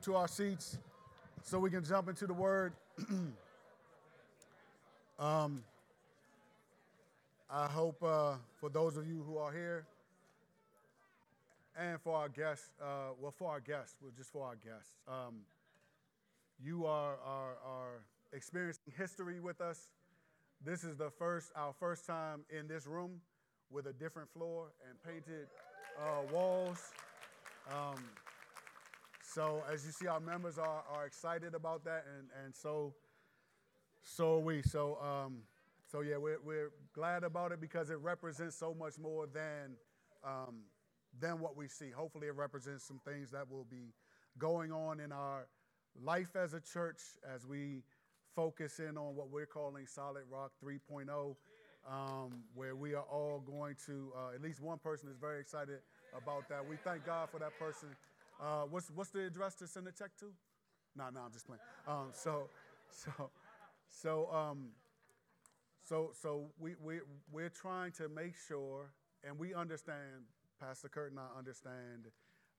to our seats so we can jump into the word. um, I hope uh, for those of you who are here and for our guests, uh, well, for our guests, well, just for our guests, um, you are, are, are experiencing history with us. This is the first, our first time in this room with a different floor and painted uh, walls. Um, so as you see, our members are, are excited about that, and, and so so are we. So um, so yeah, we're, we're glad about it because it represents so much more than um, than what we see. Hopefully, it represents some things that will be going on in our life as a church as we focus in on what we're calling Solid Rock 3.0, um, where we are all going to, uh, at least one person is very excited about that. We thank God for that person. Uh, what's, what's the address to send a check to? No, no, I'm just playing. Um, so, so, so, um, so, so we, we, we're trying to make sure, and we understand, Pastor Kurt and I understand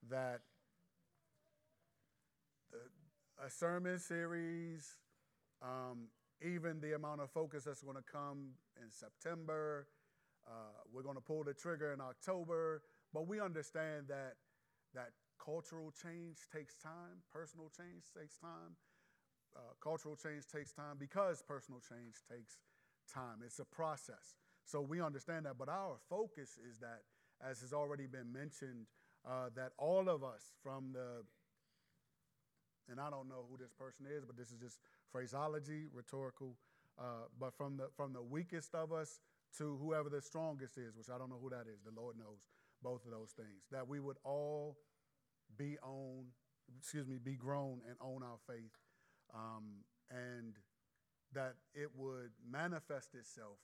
that a sermon series, um, even the amount of focus that's going to come in September, uh, we're going to pull the trigger in October, but we understand that that cultural change takes time, personal change takes time, uh, cultural change takes time because personal change takes time. It's a process. So we understand that, but our focus is that, as has already been mentioned, uh, that all of us from the and I don't know who this person is, but this is just phraseology, rhetorical. Uh, but from the from the weakest of us to whoever the strongest is, which I don't know who that is, the Lord knows both of those things. That we would all be on, excuse me, be grown and own our faith, um, and that it would manifest itself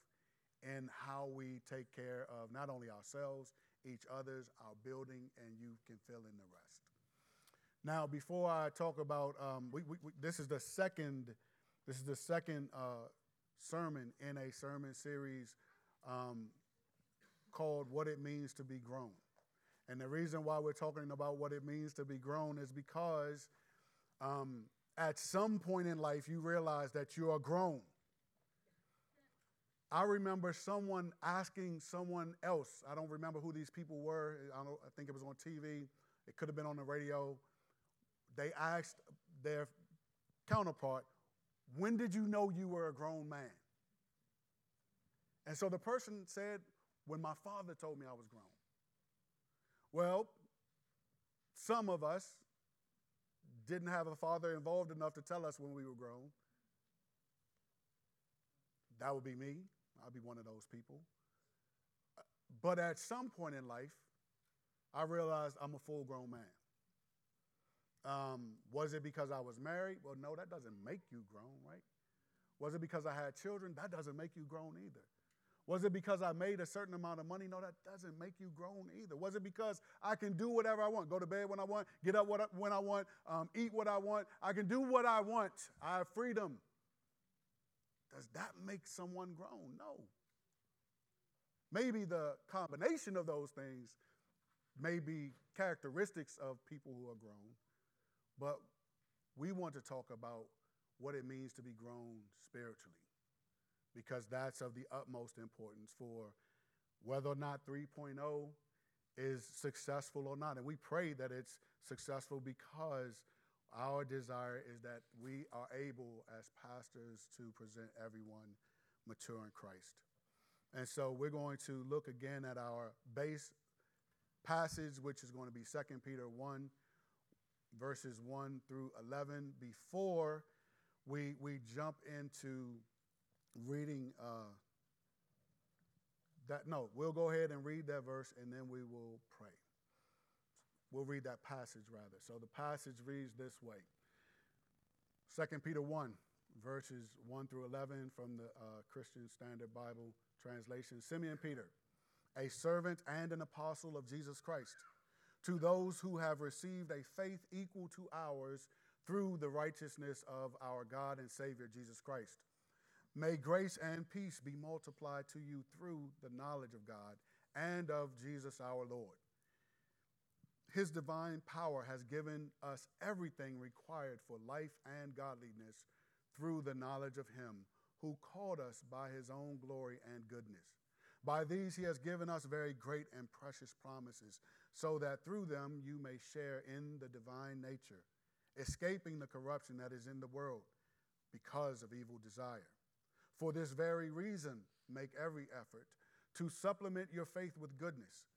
in how we take care of not only ourselves, each other's, our building, and you can fill in the rest. Now, before I talk about, um, we, we, we, this is the second, this is the second uh, sermon in a sermon series um, called "What It Means to Be Grown." And the reason why we're talking about what it means to be grown is because um, at some point in life you realize that you are grown. I remember someone asking someone else. I don't remember who these people were. I, I think it was on TV. It could have been on the radio they asked their counterpart, When did you know you were a grown man? And so the person said, When my father told me I was grown. Well, some of us didn't have a father involved enough to tell us when we were grown. That would be me. I'd be one of those people. But at some point in life, I realized I'm a full grown man. Um, was it because I was married? Well, no, that doesn't make you grown, right? Was it because I had children? That doesn't make you grown either. Was it because I made a certain amount of money? No, that doesn't make you grown either. Was it because I can do whatever I want, go to bed when I want, get up when I want, um, eat what I want? I can do what I want. I have freedom. Does that make someone grown? No. Maybe the combination of those things may be characteristics of people who are grown, but we want to talk about what it means to be grown spiritually because that's of the utmost importance for whether or not 3.0 is successful or not. And we pray that it's successful because our desire is that we are able, as pastors, to present everyone mature in Christ. And so we're going to look again at our base passage, which is going to be 2 Peter 1 verses 1 through 11 before we, we jump into reading uh, that. No, we'll go ahead and read that verse and then we will pray. We'll read that passage rather. So the passage reads this way 2 Peter 1, verses 1 through 11 from the uh, Christian Standard Bible translation. Simeon Peter, a servant and an apostle of Jesus Christ to those who have received a faith equal to ours through the righteousness of our God and Savior Jesus Christ. May grace and peace be multiplied to you through the knowledge of God and of Jesus our Lord. his divine power has given us everything required for life and godliness through the knowledge of him who called us by his own glory and goodness. By these he has given us very great and precious promises, so that through them you may share in the divine nature, escaping the corruption that is in the world because of evil desire. For this very reason, make every effort to supplement your faith with goodness,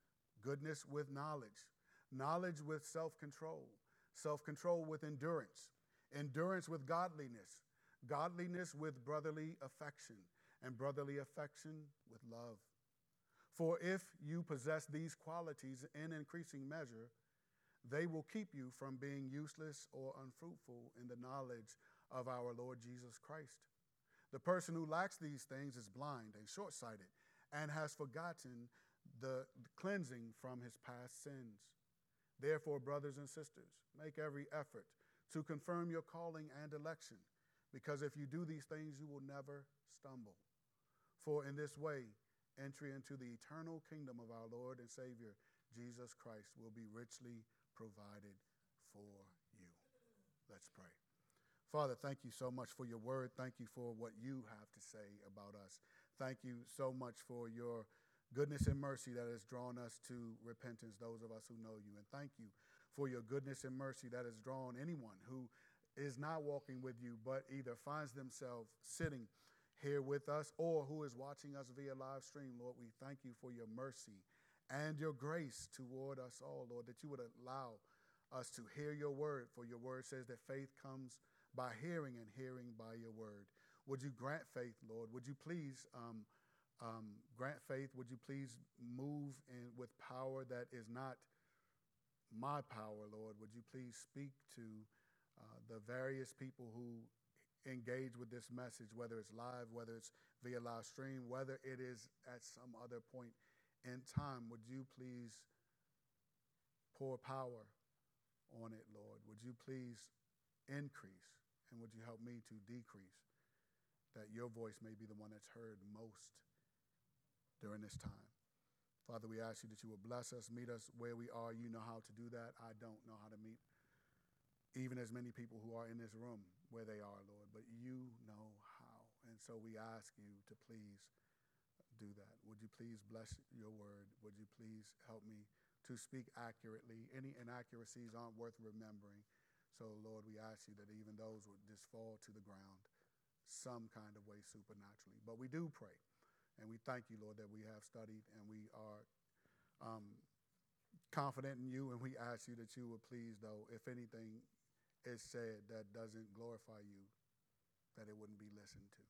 goodness with knowledge, knowledge with self control, self control with endurance, endurance with godliness, godliness with brotherly affection, and brotherly affection with love. For if you possess these qualities in increasing measure, they will keep you from being useless or unfruitful in the knowledge of our Lord Jesus Christ. The person who lacks these things is blind and short sighted and has forgotten the cleansing from his past sins. Therefore, brothers and sisters, make every effort to confirm your calling and election, because if you do these things, you will never stumble. For in this way, entry into the eternal kingdom of our Lord and Savior, Jesus Christ, will be richly provided for you. Let's pray. Father, thank you so much for your word. Thank you for what you have to say about us. Thank you so much for your goodness and mercy that has drawn us to repentance, those of us who know you. And thank you for your goodness and mercy that has drawn anyone who is not walking with you, but either finds themselves sitting here with us or who is watching us via live stream. Lord, we thank you for your mercy and your grace toward us all, Lord, that you would allow us to hear your word, for your word says that faith comes by hearing and hearing by your word. Would you grant faith, Lord? Would you please um, um, grant faith? Would you please move in with power that is not my power, Lord? Would you please speak to uh, the various people who engage with this message, whether it's live, whether it's via live stream, whether it is at some other point in time? Would you please pour power on it, Lord? Would you please increase? And would you help me to decrease? that your voice may be the one that's heard most during this time. Father, we ask you that you will bless us, meet us where we are. You know how to do that. I don't know how to meet even as many people who are in this room where they are, Lord, but you know how. And so we ask you to please do that. Would you please bless your word? Would you please help me to speak accurately? Any inaccuracies aren't worth remembering. So, Lord, we ask you that even those would just fall to the ground some kind of way supernaturally. But we do pray. And we thank you, Lord, that we have studied and we are um, confident in you. And we ask you that you would please, though, if anything is said that doesn't glorify you, that it wouldn't be listened to.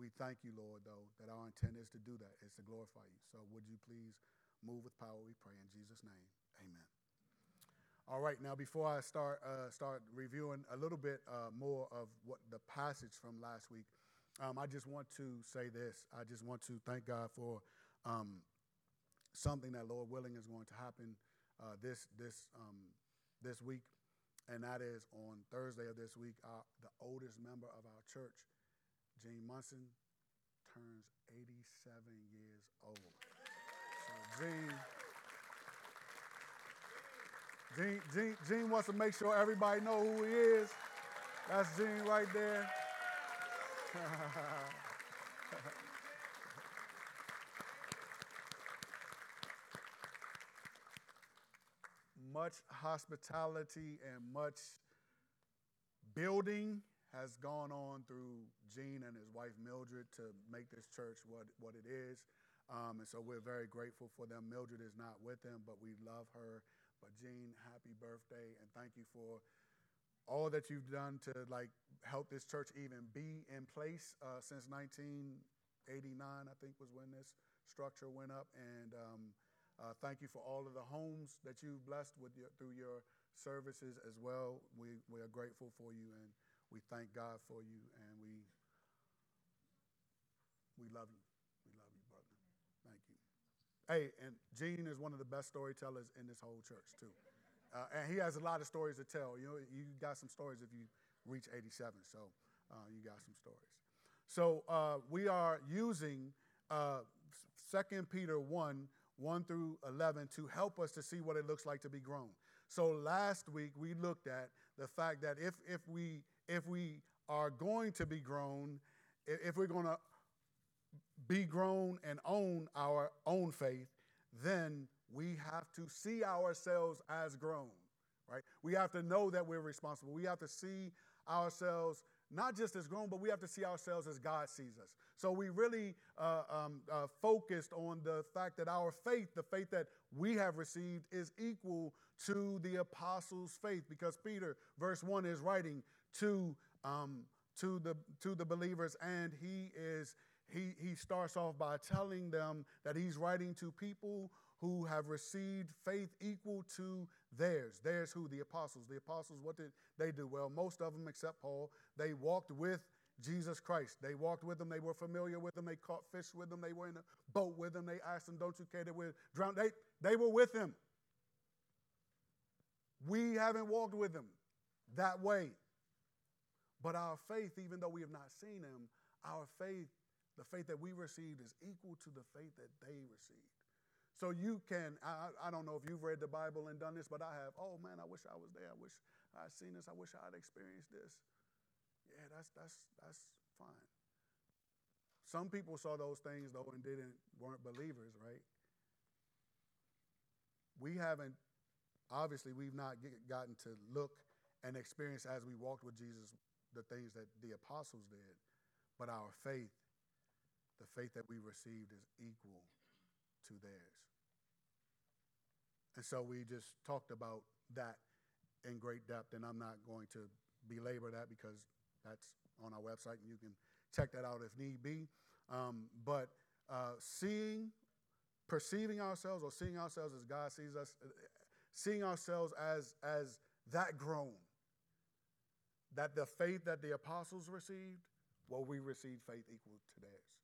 We thank you, Lord, though, that our intent is to do that, is to glorify you. So would you please move with power, we pray in Jesus' name. Amen. All right, now before I start uh, start reviewing a little bit uh, more of what the passage from last week, um, I just want to say this. I just want to thank God for um, something that, Lord willing, is going to happen uh, this this um, this week, and that is on Thursday of this week. Our, the oldest member of our church, Gene Munson, turns 87 years old. So, Gene. Gene, Gene, Gene wants to make sure everybody know who he is. That's Gene right there. much hospitality and much building has gone on through Gene and his wife Mildred to make this church what, what it is. Um, and so we're very grateful for them. Mildred is not with them, but we love her but Gene, happy birthday, and thank you for all that you've done to like help this church even be in place uh, since 1989. I think was when this structure went up, and um, uh, thank you for all of the homes that you've blessed with your, through your services as well. We we are grateful for you, and we thank God for you, and we we love you. Hey, and Gene is one of the best storytellers in this whole church, too. Uh, and he has a lot of stories to tell. You know, you got some stories if you reach 87, so uh, you got some stories. So uh, we are using uh, 2 Peter 1, 1 through 11 to help us to see what it looks like to be grown. So last week we looked at the fact that if, if, we, if we are going to be grown, if we're going to be grown and own our own faith, then we have to see ourselves as grown, right? We have to know that we're responsible. We have to see ourselves not just as grown, but we have to see ourselves as God sees us. So we really uh, um, uh, focused on the fact that our faith, the faith that we have received, is equal to the apostles' faith, because Peter, verse one, is writing to um, to the to the believers, and he is he he starts off by telling them that he's writing to people who have received faith equal to theirs. Theirs who? The apostles. The apostles, what did they do? Well, most of them, except Paul, they walked with Jesus Christ. They walked with him. They were familiar with him. They caught fish with him. They were in a boat with him. They asked him, Don't you care that we're drowned? They, they were with him. We haven't walked with him that way. But our faith, even though we have not seen him, our faith, the faith that we received, is equal to the faith that they received. So you can, I, I don't know if you've read the Bible and done this, but I have. Oh man, I wish I was there. I wish I'd seen this. I wish I'd experienced this. Yeah, that's that's that's fine. Some people saw those things though and didn't weren't believers, right? We haven't obviously we've not get, gotten to look and experience as we walked with Jesus the things that the apostles did, but our faith, the faith that we received is equal to theirs. And so we just talked about that in great depth, and I'm not going to belabor that because that's on our website and you can check that out if need be. Um, but uh, seeing, perceiving ourselves or seeing ourselves as God sees us, uh, seeing ourselves as, as that grown, that the faith that the apostles received, well, we receive faith equal to theirs.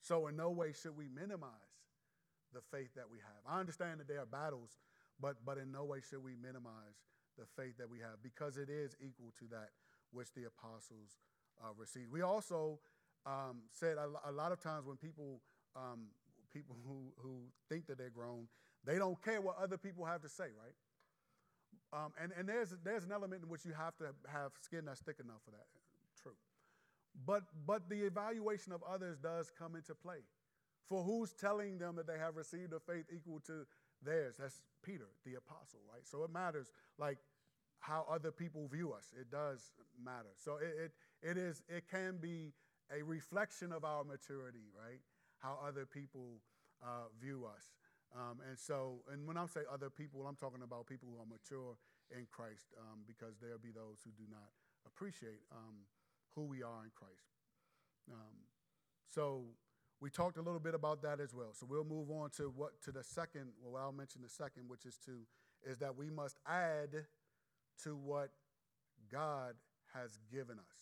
So in no way should we minimize the faith that we have. I understand that there are battles, but, but in no way should we minimize the faith that we have because it is equal to that which the apostles uh, received. We also um, said a, a, lot of times when people, um, people who, who think that they're grown, they don't care what other people have to say, right? Um, and and there's, there's an element in which you have to have skin that's thick enough for that. But, but the evaluation of others does come into play. For who's telling them that they have received a faith equal to theirs? That's Peter, the apostle, right? So it matters, like how other people view us. It does matter. So it, it, it is, it can be a reflection of our maturity, right? How other people uh, view us. Um, and so, and when I say other people, I'm talking about people who are mature in Christ, um, because there'll be those who do not appreciate um, who we are in Christ. Um, so we talked a little bit about that as well. So we'll move on to what to the second. Well, I'll mention the second, which is to is that we must add to what God has given us,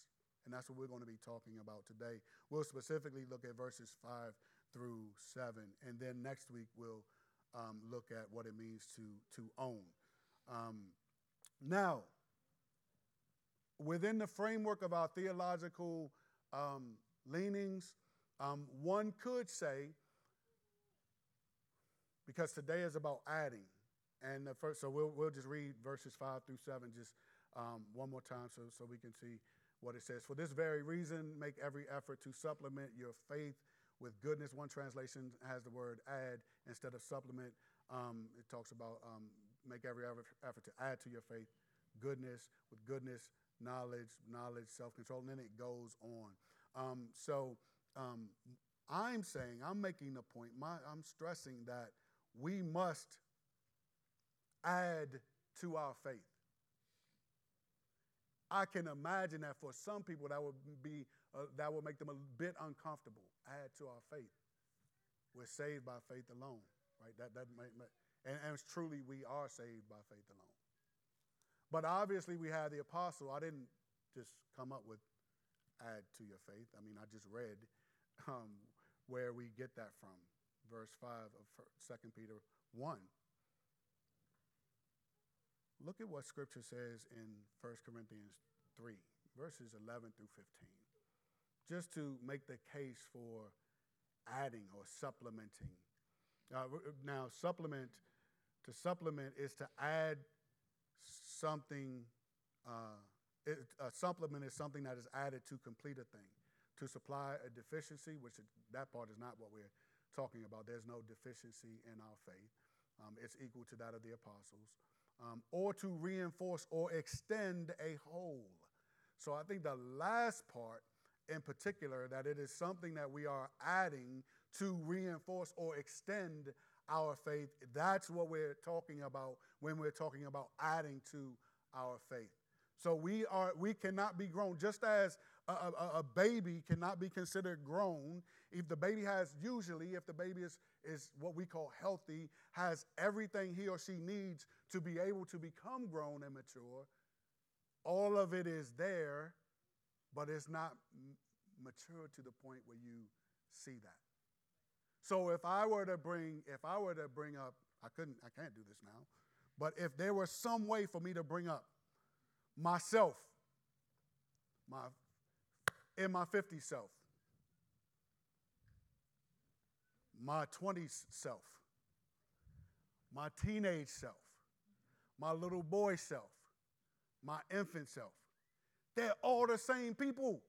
and that's what we're going to be talking about today. We'll specifically look at verses five through seven, and then next week we'll um, look at what it means to to own. Um, now, within the framework of our theological um, leanings um, one could say, because today is about adding, and the first, so we'll, we'll just read verses five through seven just um, one more time so, so we can see what it says. For this very reason, make every effort to supplement your faith with goodness. One translation has the word add instead of supplement. Um, it talks about um, make every effort to add to your faith goodness, with goodness, knowledge, knowledge, self control, and then it goes on. Um, so um, I'm saying, I'm making the point, my, I'm stressing that we must add to our faith. I can imagine that for some people that would be uh, that would make them a bit uncomfortable. Add to our faith. We're saved by faith alone, right? That that and, and truly we are saved by faith alone. But obviously we have the apostle. I didn't just come up with add to your faith. I mean, I just read um, where we get that from. Verse 5 of 2 Peter 1. Look at what Scripture says in 1 Corinthians 3, verses 11 through 15. Just to make the case for adding or supplementing Uh, now, supplement, to supplement is to add something. Uh, it, a supplement is something that is added to complete a thing, to supply a deficiency, which that part is not what we're talking about. There's no deficiency in our faith. Um, it's equal to that of the apostles. Um, or to reinforce or extend a whole. So I think the last part in particular, that it is something that we are adding to reinforce or extend our faith. That's what we're talking about when we're talking about adding to our faith. So we are we cannot be grown just as a, a, a, baby cannot be considered grown if the baby has usually if the baby is is what we call healthy has everything he or she needs to be able to become grown and mature all of it is there but it's not mature to the point where you see that. So if I were to bring, if I were to bring up, I couldn't, I can't do this now, but if there was some way for me to bring up myself, my in my 50s self, my 20s self, my teenage self, my little boy self, my infant self. They're all the same people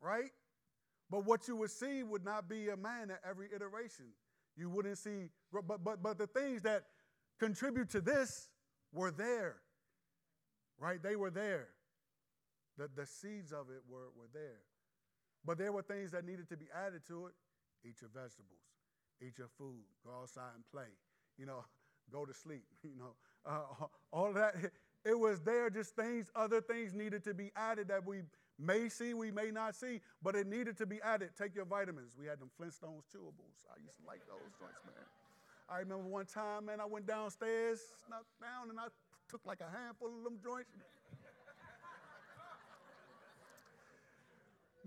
right? But what you would see would not be a man at every iteration. You wouldn't see, but, but, but the things that contribute to this were there, right? They were there. The, the seeds of it were, were there. But there were things that needed to be added to it. Eat your vegetables, eat your food, go outside and play, you know, go to sleep, you know, uh, all that. It was there, just things, other things needed to be added that we may see, we may not see, but it needed to be added. Take your vitamins. We had them Flintstones chewables. I used to like those joints, man. I remember one time, man, I went downstairs, snuck down, and I took like a handful of them joints.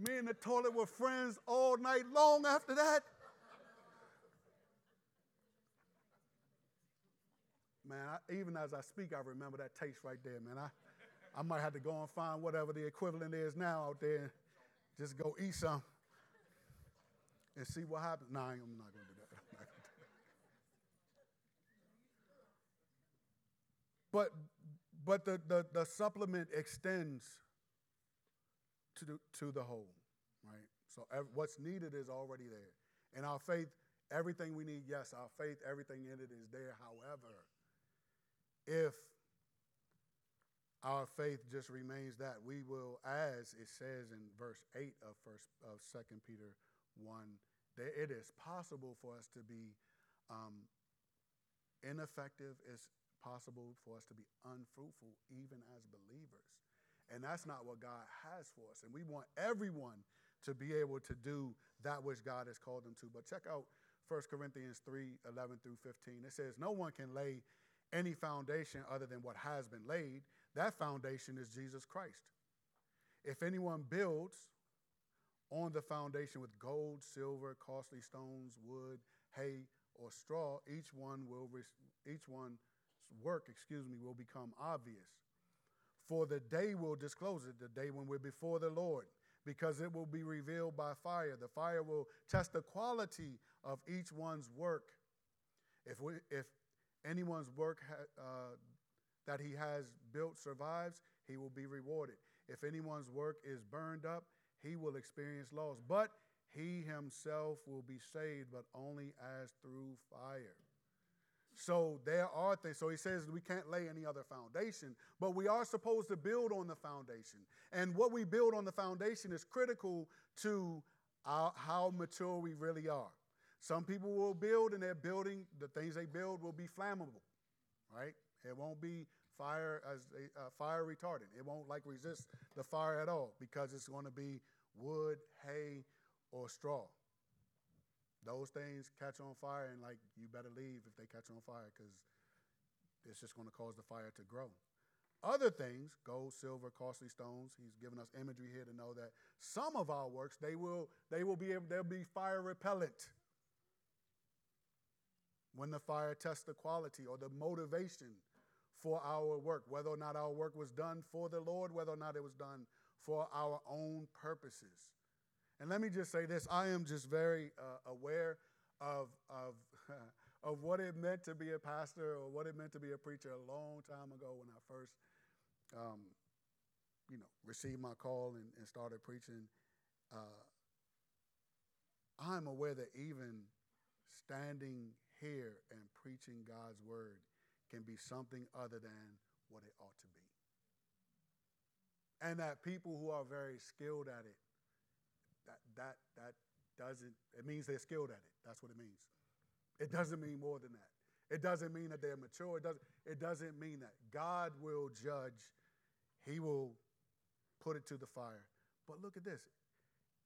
Me and the toilet were friends all night long after that. Man, I, even as I speak, I remember that taste right there, man. I, I might have to go and find whatever the equivalent is now out there just go eat some and see what happens. Nah, I'm not going to do that. But, but the, the, the supplement extends to the, to the whole, right? So what's needed is already there. And our faith, everything we need, yes, our faith, everything in it is there. However, if our faith just remains that we will, as it says in verse 8 of first of 2 Peter 1, that it is possible for us to be um, ineffective. It's possible for us to be unfruitful even as believers. And that's not what God has for us. And we want everyone to be able to do that which God has called them to. But check out 1 Corinthians 3 11 through 15. It says, No one can lay any foundation other than what has been laid that foundation is Jesus Christ. If anyone builds on the foundation with gold, silver, costly stones, wood, hay, or straw, each one will each one's work, excuse me, will become obvious. For the day will disclose it, the day when we're before the Lord, because it will be revealed by fire. The fire will test the quality of each one's work. If we, if anyone's work ha, uh, that he has built survives, he will be rewarded. If anyone's work is burned up, he will experience loss. But he himself will be saved, but only as through fire. So there are things. So he says we can't lay any other foundation, but we are supposed to build on the foundation. And what we build on the foundation is critical to our, how mature we really are. Some people will build, and their building, the things they build will be flammable, right? It won't be fire as a uh, fire retardant. It won't like resist the fire at all because it's going to be wood, hay, or straw. Those things catch on fire, and like you better leave if they catch on fire because it's just going to cause the fire to grow. Other things, gold, silver, costly stones. He's given us imagery here to know that some of our works they will they will be able they'll be fire repellent. When the fire tests the quality or the motivation for our work, whether or not our work was done for the Lord, whether or not it was done for our own purposes. And let me just say this I am just very uh, aware of, of of what it meant to be a pastor or what it meant to be a preacher a long time ago when I first, um, you know, received my call and, and started preaching. Uh, I'm aware that even standing here and preaching God's word can be something other than what it ought to be. And that people who are very skilled at it, that that that doesn't it means they're skilled at it. That's what it means. It doesn't mean more than that. It doesn't mean that they're mature. It doesn't, it doesn't mean that. God will judge, He will put it to the fire. But look at this.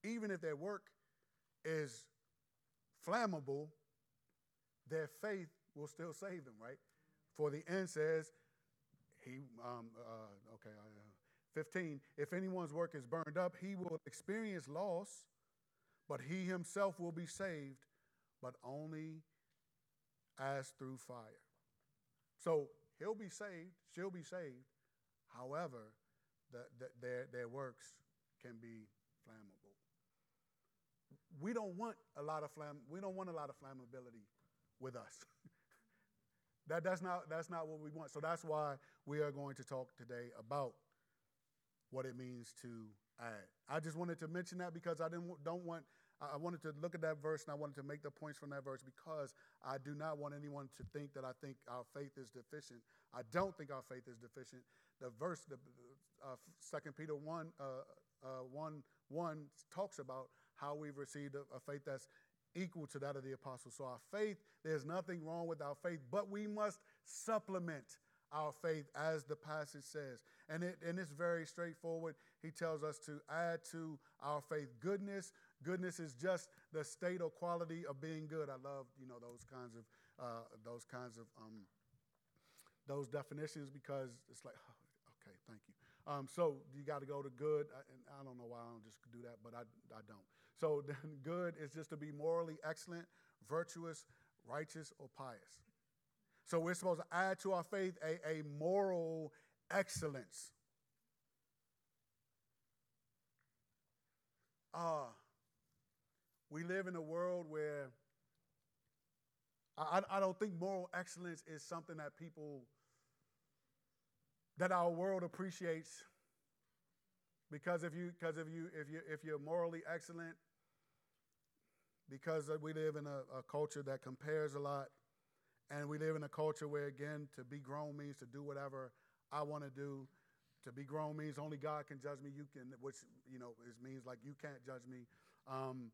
Even if their work is flammable, their faith will still save them, right? For the end says, he, um, uh, okay, uh, 15, if anyone's work is burned up, he will experience loss, but he himself will be saved, but only as through fire. So he'll be saved, she'll be saved. However, the, the, their, their works can be flammable. We don't want a lot of flam, we don't want a lot of flammability with us. that, that's, not, that's not what we want. So that's why we are going to talk today about what it means to add. I just wanted to mention that because I didn't, don't want I wanted to look at that verse and I wanted to make the points from that verse because I do not want anyone to think that I think our faith is deficient. I don't think our faith is deficient. The verse, the uh, 2 Peter 1, uh, uh, 1, 1 talks about how we've received a, a faith that's equal to that of the apostles. So our faith, there's nothing wrong with our faith, but we must supplement our faith as the passage says. And, it, and it's very straightforward. He tells us to add to our faith goodness, Goodness is just the state or quality of being good. I love, you know, those kinds of uh, those kinds of um, those definitions because it's like, oh, okay, thank you. Um, so you got to go to good, and I don't know why I don't just do that, but I, I don't. So then good is just to be morally excellent, virtuous, righteous, or pious. So we're supposed to add to our faith a, a moral excellence. Uh, we live in a world where I, I don't think moral excellence is something that people, that our world appreciates. Because if you, because if you, if you, if you're morally excellent, because we live in a, a culture that compares a lot, and we live in a culture where, again, to be grown means to do whatever I want to do. To be grown means only God can judge me. You can, which you know, it means like you can't judge me. Um,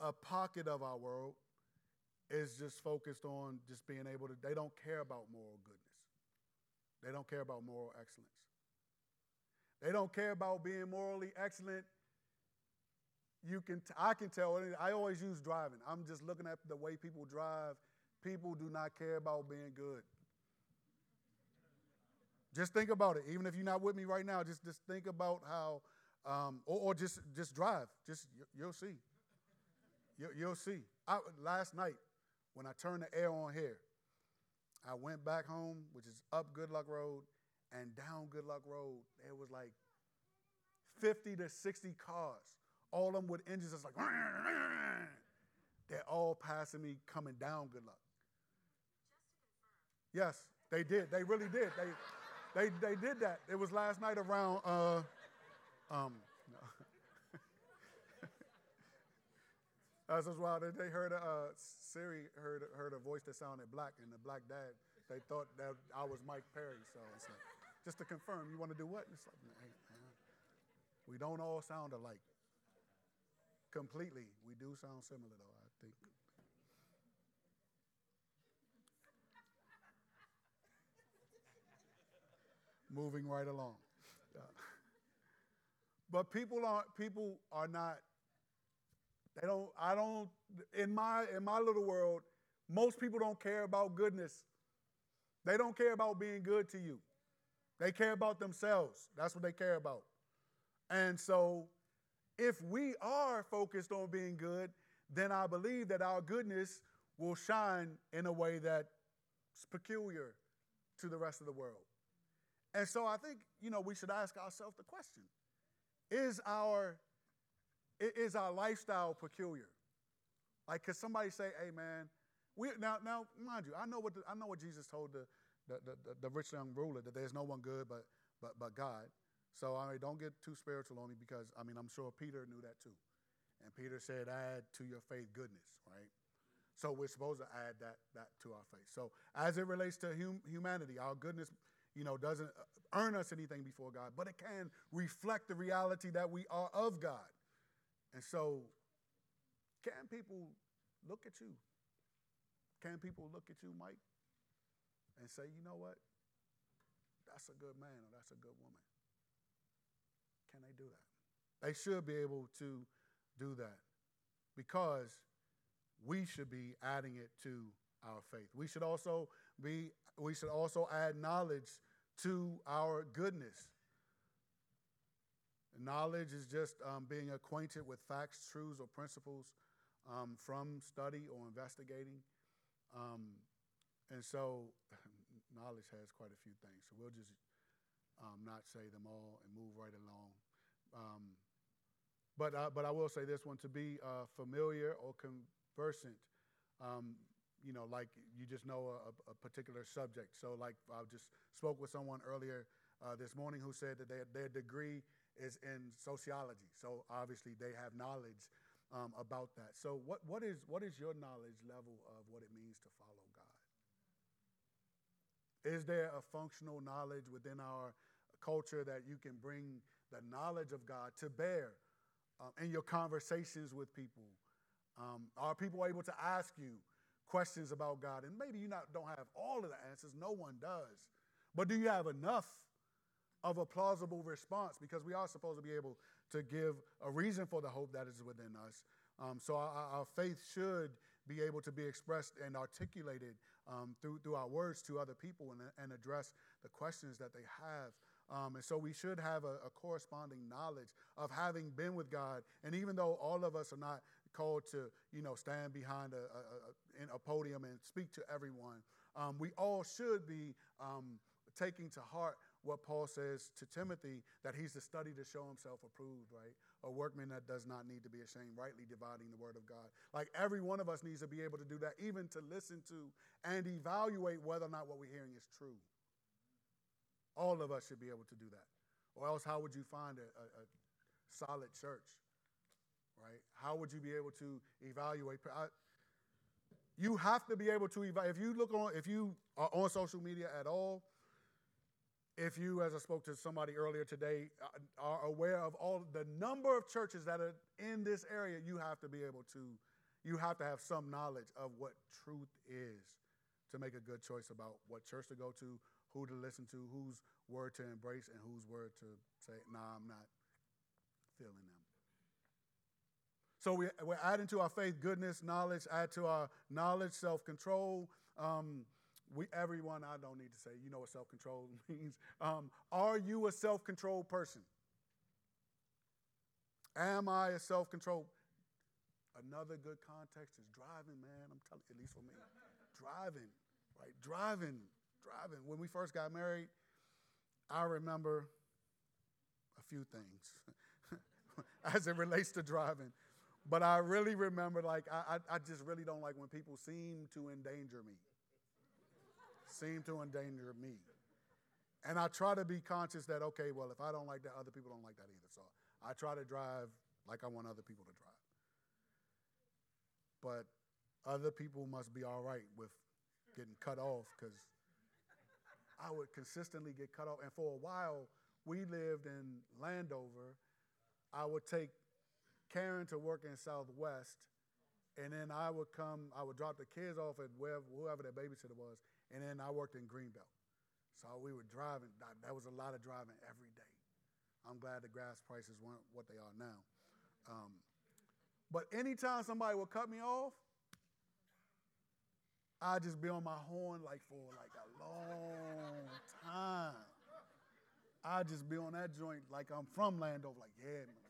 a pocket of our world is just focused on just being able to, they don't care about moral goodness. They don't care about moral excellence. They don't care about being morally excellent. You can, t- I can tell, I always use driving. I'm just looking at the way people drive. People do not care about being good. Just think about it. Even if you're not with me right now, just, just think about how, um, or, or just, just drive. Just, you'll see. You, will see. I, last night, when I turned the air on here, I went back home, which is up Good Luck Road, and down Good Luck Road, there was like 50 to 60 cars, all of them with engines It's like, they're all passing me coming down Good Luck. Yes, they did. They really did. They, they, they did that. It was last night around uh, um, That's why they, they heard uh, Siri heard heard a voice that sounded black, and the black dad they thought that I was Mike Perry. So it's like, just to confirm, you want to do what? It's like, we don't all sound alike. Completely, we do sound similar though. I think. Moving right along. But people are people are not they don't, I don't, in my, in my little world, most people don't care about goodness. They don't care about being good to you. They care about themselves. That's what they care about. And so, if we are focused on being good, then I believe that our goodness will shine in a way that's peculiar to the rest of the world. And so I think, you know, we should ask ourselves the question Is our Is our lifestyle peculiar? Like, could somebody say, hey, man, we, now, now, mind you, I know what, the, I know what Jesus told the, the, the, the, rich young ruler, that there's no one good but, but, but God. So I mean, don't get too spiritual on me because, I mean, I'm sure Peter knew that too. And Peter said, add to your faith goodness, right? So we're supposed to add that, that to our faith. So as it relates to hum, humanity, our goodness, you know, doesn't uh, earn us anything before God, but it can reflect the reality that we are of God. And so, can people look at you? Can people look at you, Mike, and say, you know what? That's a good man or that's a good woman. Can they do that? They should be able to do that because we should be adding it to our faith. We should also be we should also add knowledge to our goodness. Knowledge is just um, being acquainted with facts, truths, or principles um, from study or investigating. Um, and so, knowledge has quite a few things. So, we'll just um, not say them all and move right along. Um, but, uh, but I will say this one to be uh, familiar or conversant um, you know, like you just know a, a, particular subject. So, like I just spoke with someone earlier uh, this morning who said that they, their degree is in sociology. So, obviously, they have knowledge um, about that. So, what, what, is, what is your knowledge level of what it means to follow God? Is there a functional knowledge within our culture that you can bring the knowledge of God to bear um, in your conversations with people? Um, are people able to ask you questions about God. And maybe you not, don't have all of the answers, no one does. But do you have enough of a plausible response? Because we are supposed to be able to give a reason for the hope that is within us. Um, so our, our, faith should be able to be expressed and articulated um, through, through our words to other people and, and address the questions that they have. Um, and so we should have a, a, corresponding knowledge of having been with God. And even though all of us are not called to, you know, stand behind a, a, a, podium and speak to everyone. Um, we all should be um, taking to heart what Paul says to Timothy that he's to study to show himself approved, right? A workman that does not need to be ashamed, rightly dividing the word of God. Like every one of us needs to be able to do that, even to listen to and evaluate whether or not what we're hearing is true. All of us should be able to do that. Or else, how would you find a, a, a solid church? Right? How would you be able to evaluate? I, you have to be able to evaluate. If you look on, if you are on social media at all, if you, as I spoke to somebody earlier today, uh, are aware of all the number of churches that are in this area, you have to be able to, you have to have some knowledge of what truth is to make a good choice about what church to go to, who to listen to, whose word to embrace, and whose word to say, nah, I'm not feeling them. So we, we're adding to our faith goodness, knowledge, add to our knowledge, self control. Um, we, everyone, I don't need to say, you know what self control means. Um, are you a self controlled person? Am I a self controlled? Another good context is driving, man. I'm telling at least for me. driving, right? Driving, driving. When we first got married, I remember a few things as it relates to driving. But I really remember, like, I, I just really don't like when people seem to endanger me. seem to endanger me. And I try to be conscious that, okay, well, if I don't like that, other people don't like that either. So I try to drive like I want other people to drive. But other people must be all right with getting cut off because I would consistently get cut off. And for a while, we lived in Landover. I would take Karen to work in Southwest, and then I would come, I would drop the kids off at wherever, whoever their babysitter was, and then I worked in Greenbelt. So we were driving, that was a lot of driving every day. I'm glad the gas prices weren't what they are now. Um, but anytime somebody would cut me off, I'd just be on my horn like for like a long time. I'd just be on that joint like I'm from Landover, like, yeah, man.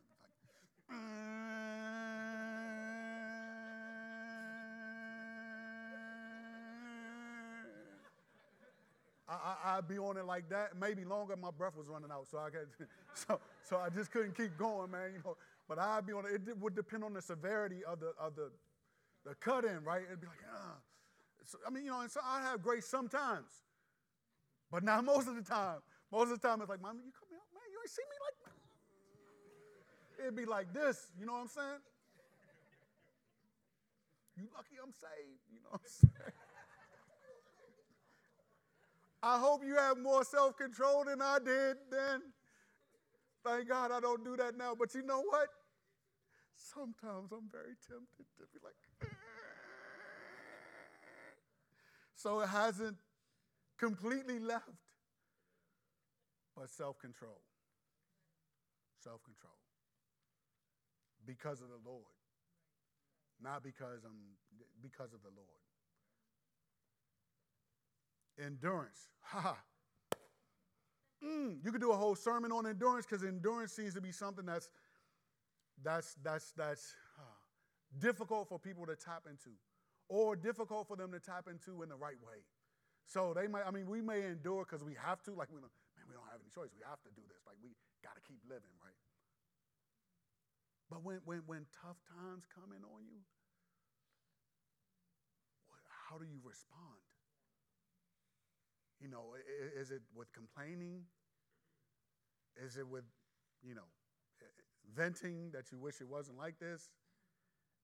I, would be on it like that, maybe longer. My breath was running out, so I so so I just couldn't keep going, man. You know, but I'd be on. It It would depend on the severity of the of the the cut in, right? It'd be like, ah. So, I mean, you know, and so I have grace sometimes, but not most of the time. Most of the time, it's like, Mama, you come here, man, you ain't see me like. It'd be like this, you know what I'm saying? You lucky I'm saved, you know what I'm saying? I hope you have more self control than I did then. Thank God I don't do that now. But you know what? Sometimes I'm very tempted to be like, so it hasn't completely left. But self control. Self control. Because of the Lord. Not because I'm because of the Lord. Endurance. Ha mm, you could do a whole sermon on endurance because endurance seems to be something that's that's that's that's uh, difficult for people to tap into, or difficult for them to tap into in the right way. So they might. I mean, we may endure because we have to. Like we don't, man, we don't have any choice. We have to do this. Like we got to keep living, right? But when when when tough times come in on you, how do you respond? You know, is it with complaining? Is it with, you know, venting that you wish it wasn't like this?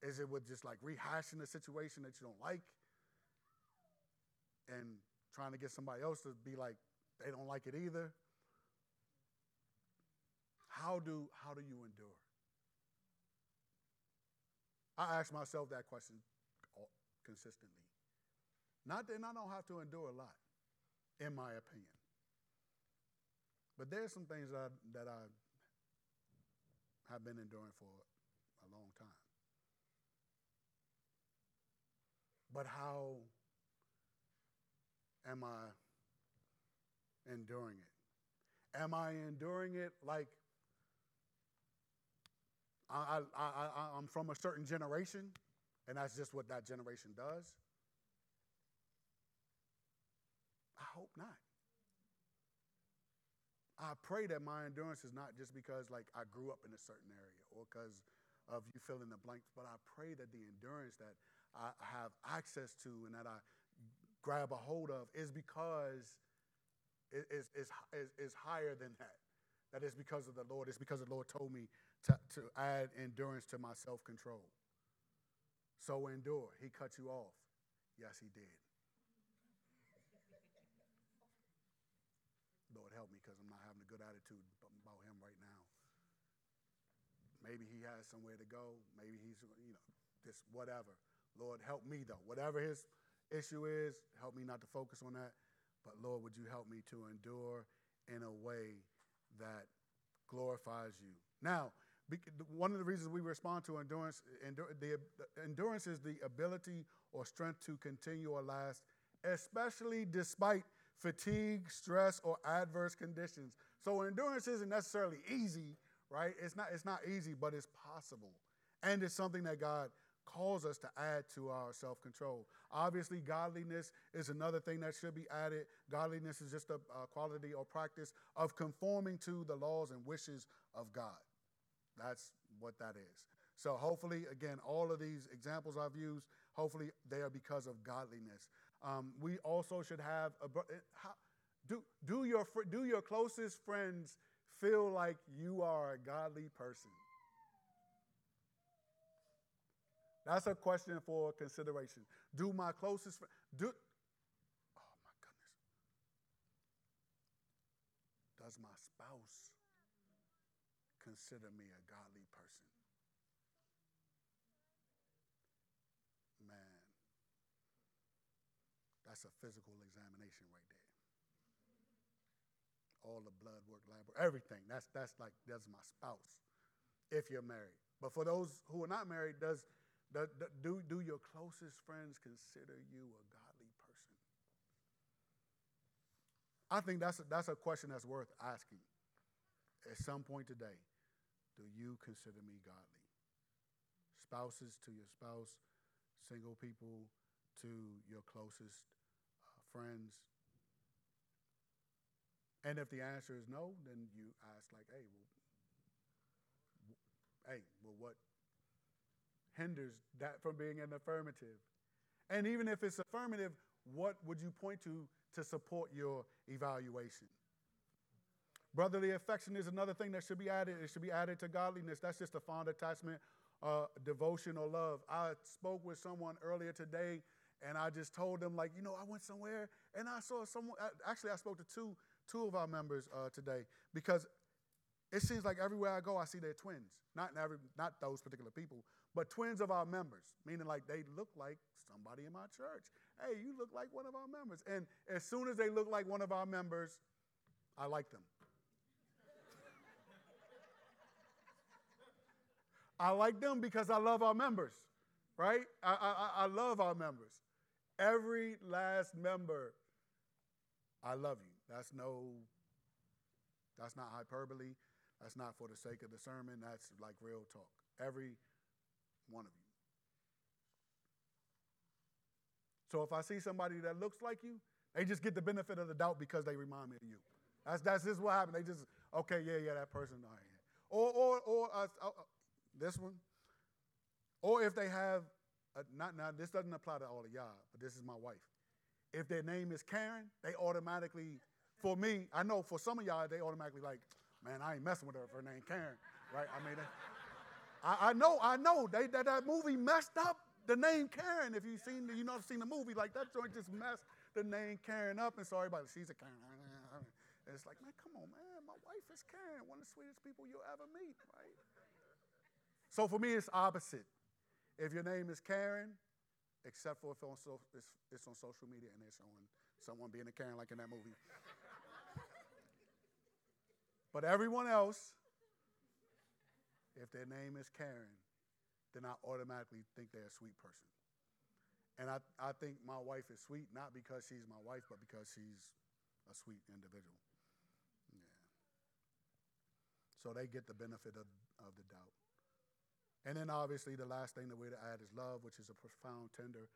Is it with just like rehashing the situation that you don't like and trying to get somebody else to be like they don't like it either? How do how do you endure? I ask myself that question consistently. Not that I don't have to endure a lot in my opinion. But there's some things that I, that I have been enduring for a long time. But how am I enduring it? Am I enduring it like I, I, I, I'm from a certain generation and that's just what that generation does? I hope not. I pray that my endurance is not just because like I grew up in a certain area or because of you fill in the blanks, but I pray that the endurance that I have access to and that I grab a hold of is because it is, is, is, is higher than that. That is because of the Lord. It's because the Lord told me to, to add endurance to my self control. So endure. He cut you off. Yes, he did. Lord, help me because I'm not having a good attitude about him right now. Maybe he has somewhere to go. Maybe he's, you know, this whatever. Lord, help me though. Whatever his issue is, help me not to focus on that. But Lord, would you help me to endure in a way that glorifies you? Now, one of the reasons we respond to endurance, the, endurance is the ability or strength to continue or last, especially despite fatigue, stress, or adverse conditions. So endurance isn't necessarily easy, right? It's not, it's not easy, but it's possible. And it's something that God calls us to add to our self control. Obviously, godliness is another thing that should be added. Godliness is just a, a, quality or practice of conforming to the laws and wishes of God. That's what that is. So, hopefully, again, all of these examples I've used, hopefully, they are because of godliness. Um, we also should have a, eh, how, do, do, your, do your closest friends feel like you are a godly person? That's a question for consideration. Do my closest friends, do, oh my goodness. Does my spouse consider me a godly person? Man, that's a physical examination right there. All the blood work, work, everything. That's that's like that's my spouse. If you're married, but for those who are not married, does do do your closest friends consider you a godly person? I think that's a, that's a question that's worth asking. At some point today, do you consider me godly? Spouses to your spouse, single people to your closest uh, friends? And if the answer is no, then you ask, like, hey, well, hey, well, what hinders that from being an affirmative? And even if it's affirmative, what would you point to to support your evaluation? Brotherly affection is another thing that should be added. It should be added to godliness. That's just a fond attachment, uh, devotion, or love. I spoke with someone earlier today, and I just told them, like, you know, I went somewhere and I saw someone. Actually, I spoke to two two of our members uh, today because it seems like everywhere I go, I see their twins. Not every, not those particular people, but twins of our members, meaning like they look like somebody in my church. Hey, you look like one of our members. And as soon as they look like one of our members, I like them. I like them because I love our members, right? I, I, I love our members. Every last member, I love you. That's no, that's not hyperbole. That's not for the sake of the sermon. That's like real talk. Every one of you. So if I see somebody that looks like you, they just get the benefit of the doubt because they remind me of you. That's that's just what happened. They just okay, yeah, yeah, that person. Right. Or or or uh, uh, this one. Or if they have a, not now this doesn't apply to all of y'all, but this is my wife. If their name is Karen, they automatically, for me, I know for some of y'all, they automatically like, man, I ain't messing with her for her name Karen, right? I mean, I, I know, I know they, that that movie messed up the name Karen. If you've seen, you know, seen the movie, like that joint just messed the name Karen up, and so everybody, she's a Karen. And it's like, man, come on, man, my wife is Karen, one of the sweetest people you'll ever meet, right? So for me, it's opposite. If your name is Karen, except for if on so, it's, it's on social media and they're showing someone being a Karen like in that movie. but everyone else, if their name is Karen, then I automatically think they're a sweet person. And I, I think my wife is sweet not because she's my wife, but because she's a sweet individual. Yeah. So they get the benefit of, of the doubt. And then obviously the last thing that we're to add is love, which is a profound, tender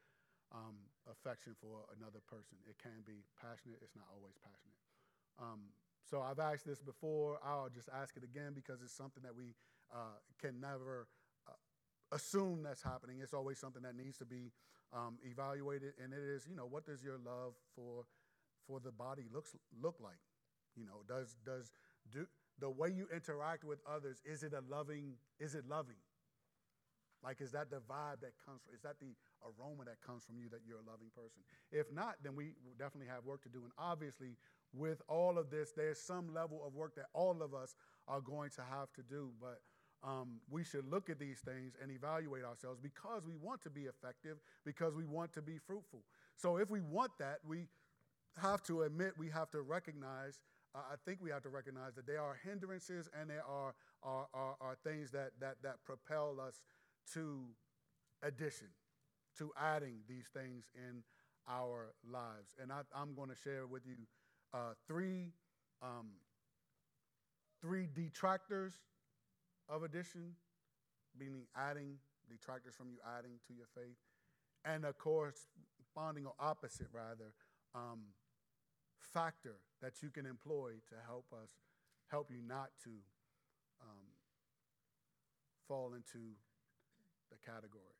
um, affection for another person. It can be passionate, it's not always passionate. Um, so I've asked this before. I'll just ask it again because it's something that we uh, can never uh, assume that's happening. It's always something that needs to be um, evaluated, and it is, you know, what does your love for for the body looks look like? You know, does does do the way you interact with others is it a loving? Is it loving? Like, is that the vibe that comes from, is that the aroma that comes from you that you're a loving person? If not, then we definitely have work to do. And obviously, with all of this, there's some level of work that all of us are going to have to do. But um, we should look at these things and evaluate ourselves because we want to be effective, because we want to be fruitful. So if we want that, we have to admit, we have to recognize. Uh, I think we have to recognize that there are hindrances and there are, are, are, are things that, that, that propel us to addition, to adding these things in our lives. And I, am going to share with you uh, three, um, three detractors of addition, meaning adding, detractors from you adding to your faith, and a corresponding or opposite, rather, um, factor that you can employ to help us, help you not to um, fall into the category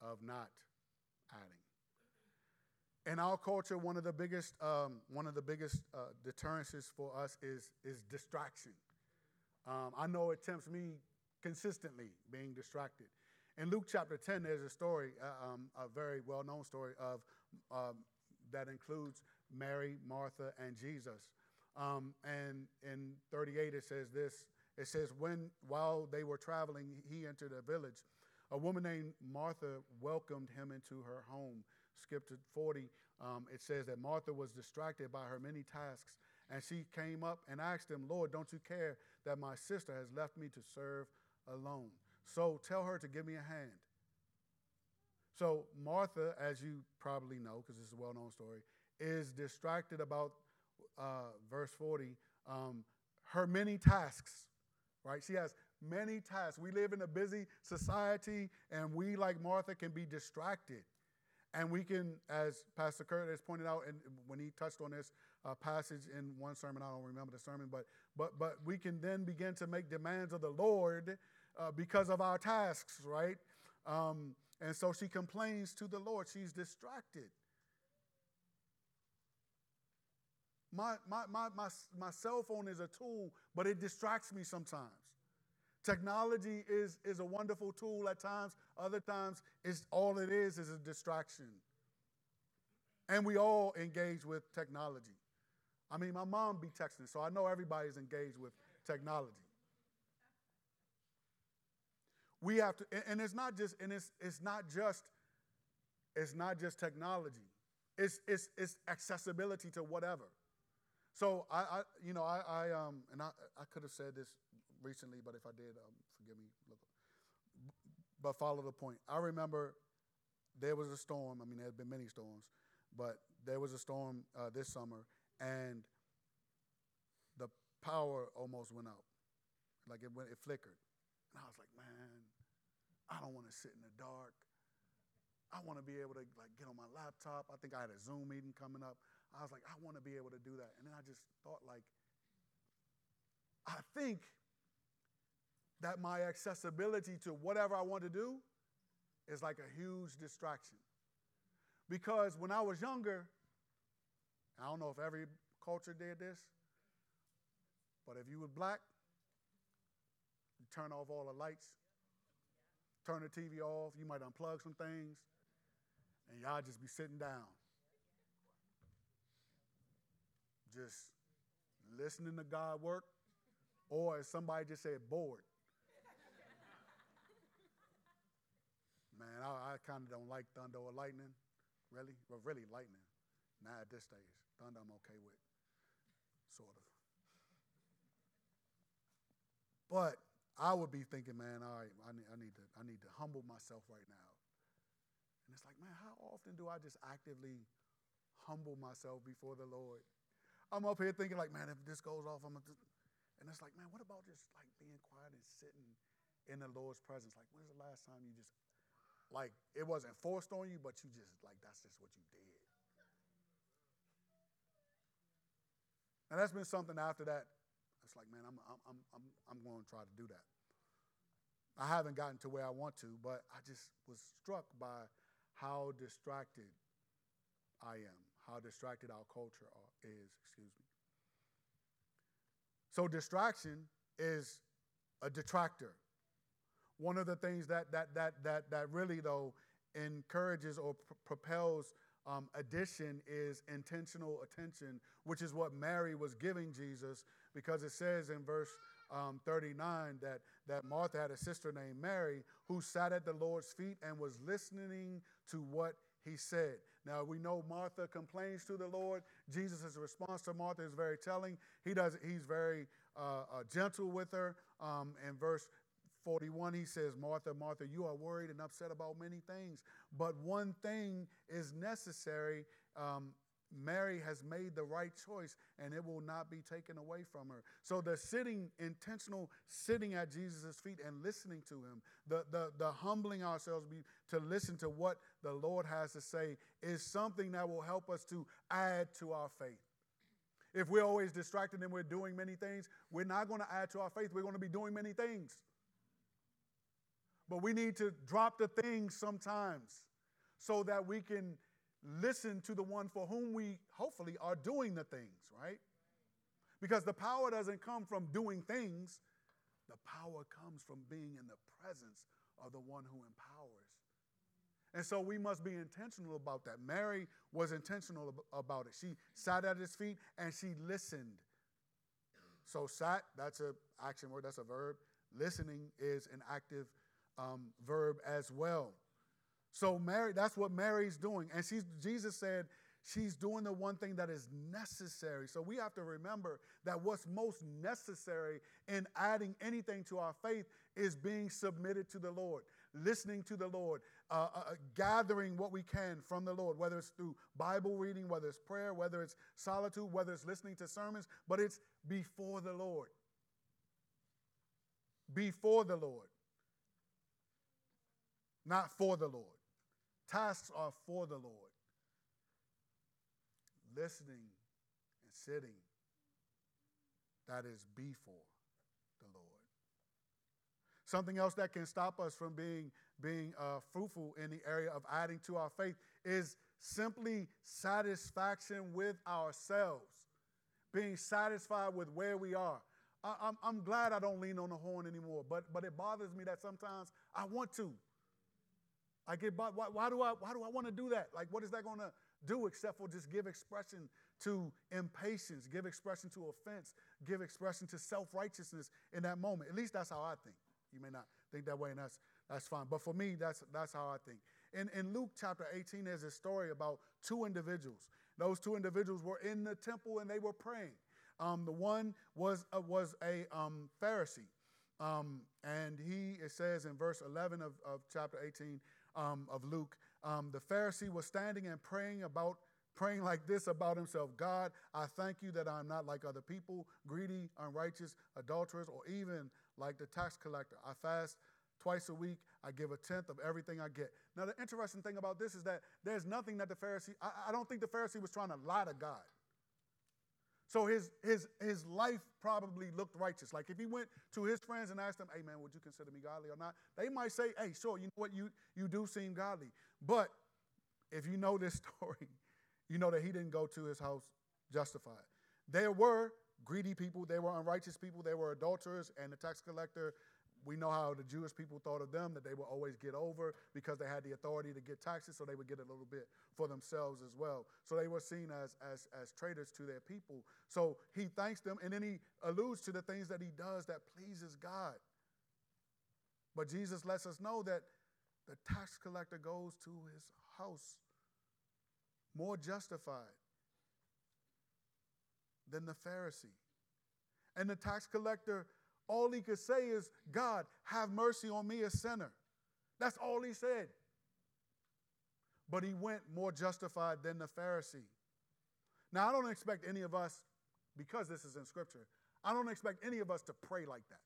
of not adding. In our culture, one of the biggest, um, one of the biggest uh, deterrences for us is, is distraction. Um, I know it tempts me consistently being distracted. In Luke chapter 10, there's a story, uh, um, a very well known story of um, that includes Mary, Martha, and Jesus. Um, and in 38, it says this it says, when while they were traveling, he entered a village a woman named Martha welcomed him into her home. Skip to 40. Um, it says that Martha was distracted by her many tasks, and she came up and asked him, Lord, don't you care that my sister has left me to serve alone? So tell her to give me a hand. So Martha, as you probably know, because it's a well known story, is distracted about uh, verse 40, um, her many tasks, right? She has many tasks. We live in a busy society, and we, like Martha, can be distracted. And we can, as Pastor Kurt has pointed out, and when he touched on this uh, passage in one sermon, I don't remember the sermon, but but but we can then begin to make demands of the Lord uh, because of our tasks, right? Um, and so she complains to the Lord. She's distracted. My, my, my, my, my cell phone is a tool, but it distracts me sometimes. Technology is, is a wonderful tool at times. Other times, it's, all it is is a distraction. And we all engage with technology. I mean, my mom be texting, so I know everybody's engaged with technology. We have to, and it's not just, and it's, it's not just, it's not just technology. It's, it's, it's accessibility to whatever. So I, I you know, I, I um, and I, I could have said this recently, but if I did, um, forgive me. But follow the point. I remember there was a storm. I mean, there had been many storms, but there was a storm uh, this summer, and the power almost went out. Like it went, it flickered, and I was like, man, I don't want to sit in the dark. I want to be able to like get on my laptop. I think I had a Zoom meeting coming up. I was like, I want to be able to do that. And then I just thought like, I think that my accessibility to whatever I want to do is like a huge distraction. Because when I was younger, I don't know if every culture did this, but if you were black, you turn off all the lights, turn the TV off, you might unplug some things, and y'all just be sitting down. Just listening to God work, or as somebody just said, bored. Man, I, I kind of don't like thunder or lightning. Really? Well, really, lightning. Not at this stage. Thunder, I'm okay with, sort of. But I would be thinking, man, all right, I need, I need, to, I need to humble myself right now. And it's like, man, how often do I just actively humble myself before the Lord? I'm up here thinking, like, man, if this goes off, I'm gonna. And it's like, man, what about just like being quiet and sitting in the Lord's presence? Like, when's the last time you just like it wasn't forced on you, but you just like that's just what you did. And that's been something after that. It's like, man, I'm, I'm, I'm, I'm going to try to do that. I haven't gotten to where I want to, but I just was struck by how distracted I am, how distracted our culture is, excuse me. So distraction is a detractor. One of the things that, that, that, that, that really, though, encourages or pr- propels um, addition is intentional attention, which is what Mary was giving Jesus, because it says in verse um, 39 that, that Martha had a sister named Mary who sat at the Lord's feet and was listening to what he said. Now we know Martha complains to the Lord. Jesus' response to Martha is very telling. He does. He's very uh, uh, gentle with her. Um, in verse 41, he says, Martha, Martha, you are worried and upset about many things, but one thing is necessary. Um, Mary has made the right choice and it will not be taken away from her. So the sitting, intentional sitting at Jesus' feet and listening to him, the, the, the humbling ourselves to listen to what the Lord has to say is something that will help us to add to our faith. If we're always distracted and we're doing many things, we're not going to add to our faith. We're going to be doing many things. But we need to drop the things sometimes so that we can listen to the one for whom we hopefully are doing the things, right? Because the power doesn't come from doing things, the power comes from being in the presence of the one who empowers. And so we must be intentional about that. Mary was intentional about it. She sat at his feet and she listened. So sat, that's an action word, that's a verb. Listening is an active um, verb as well. So Mary, that's what Mary's doing. And she's, Jesus said she's doing the one thing that is necessary. So we have to remember that what's most necessary in adding anything to our faith is being submitted to the Lord, listening to the Lord, uh, uh, uh gathering what we can from the Lord, whether it's through Bible reading, whether it's prayer, whether it's solitude, whether it's listening to sermons, but it's before the Lord. Before the Lord not for the Lord. Tasks are for the Lord. Listening and sitting, that is before the Lord. Something else that can stop us from being, being uh, fruitful in the area of adding to our faith is simply satisfaction with ourselves, being satisfied with where we are. I, I'm, I'm glad I don't lean on the horn anymore, but, but it bothers me that sometimes I want to. I get, why, why do I, why do I want to do that? Like, what is that going to do except for just give expression to impatience, give expression to offense, give expression to self righteousness in that moment? At least that's how I think. You may not think that way, and that's, that's fine. But for me, that's, that's how I think. In, in Luke chapter 18, there's a story about two individuals. Those two individuals were in the temple and they were praying. Um, the one was, uh, was a um, Pharisee. Um, and he, it says in verse 11 of, of chapter 18 um, of Luke, um, the Pharisee was standing and praying about, praying like this about himself God, I thank you that I'm not like other people, greedy, unrighteous, adulterers, or even like the tax collector. I fast twice a week. I give a tenth of everything I get. Now, the interesting thing about this is that there's nothing that the Pharisee, I, I don't think the Pharisee was trying to lie to God. So his, his, his life probably looked righteous. Like if he went to his friends and asked them, hey man, would you consider me godly or not? They might say, hey, sure, you know what, you, you do seem godly. But if you know this story, you know that he didn't go to his house justified. There were greedy people, there were unrighteous people, there were adulterers, and the tax collector we know how the Jewish people thought of them, that they would always get over because they had the authority to get taxes, so they would get a little bit for themselves as well. So they were seen as, as, as traitors to their people. So he thanks them, and then he alludes to the things that he does that pleases God. But Jesus lets us know that the tax collector goes to his house more justified than the Pharisee. And the tax collector all he could say is, God, have mercy on me, a sinner. That's all he said. But he went more justified than the Pharisee. Now, I don't expect any of us, because this is in Scripture, I don't expect any of us to pray like that.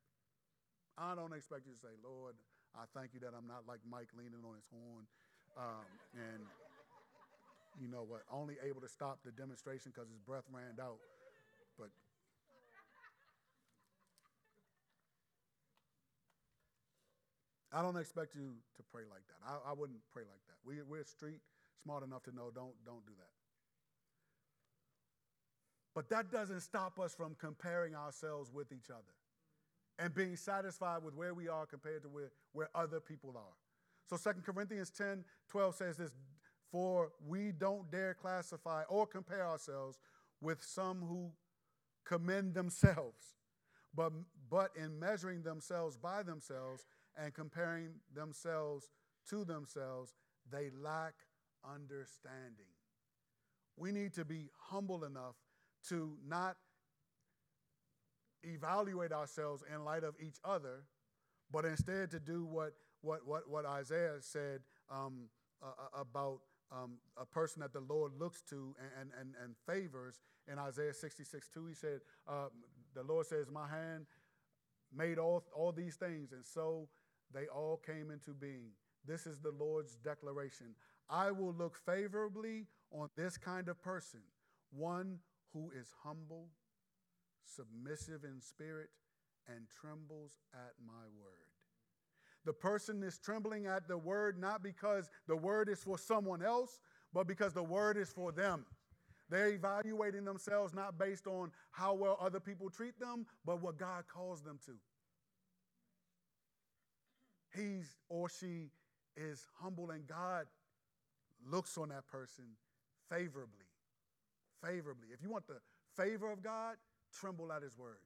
I don't expect you to say, Lord, I thank you that I'm not like Mike leaning on his horn um, and, you know what, only able to stop the demonstration because his breath ran out. But I don't expect you to pray like that. I, I wouldn't pray like that. We, we're street smart enough to know don't, don't do that. But that doesn't stop us from comparing ourselves with each other and being satisfied with where we are compared to where, where other people are. So 2 Corinthians 10 12 says this For we don't dare classify or compare ourselves with some who commend themselves, but, but in measuring themselves by themselves and comparing themselves to themselves, they lack understanding. We need to be humble enough to not evaluate ourselves in light of each other, but instead to do what, what, what, what Isaiah said um, uh, about um, a person that the Lord looks to and, and, and favors. In Isaiah 66 2, he said, uh, The Lord says, My hand made all, all these things, and so they all came into being. This is the Lord's declaration. I will look favorably on this kind of person, one who is humble, submissive in spirit, and trembles at my word. The person is trembling at the word not because the word is for someone else, but because the word is for them. They're evaluating themselves not based on how well other people treat them, but what God calls them to he's or she is humble and God looks on that person favorably. Favorably. If you want the favor of God, tremble at his word.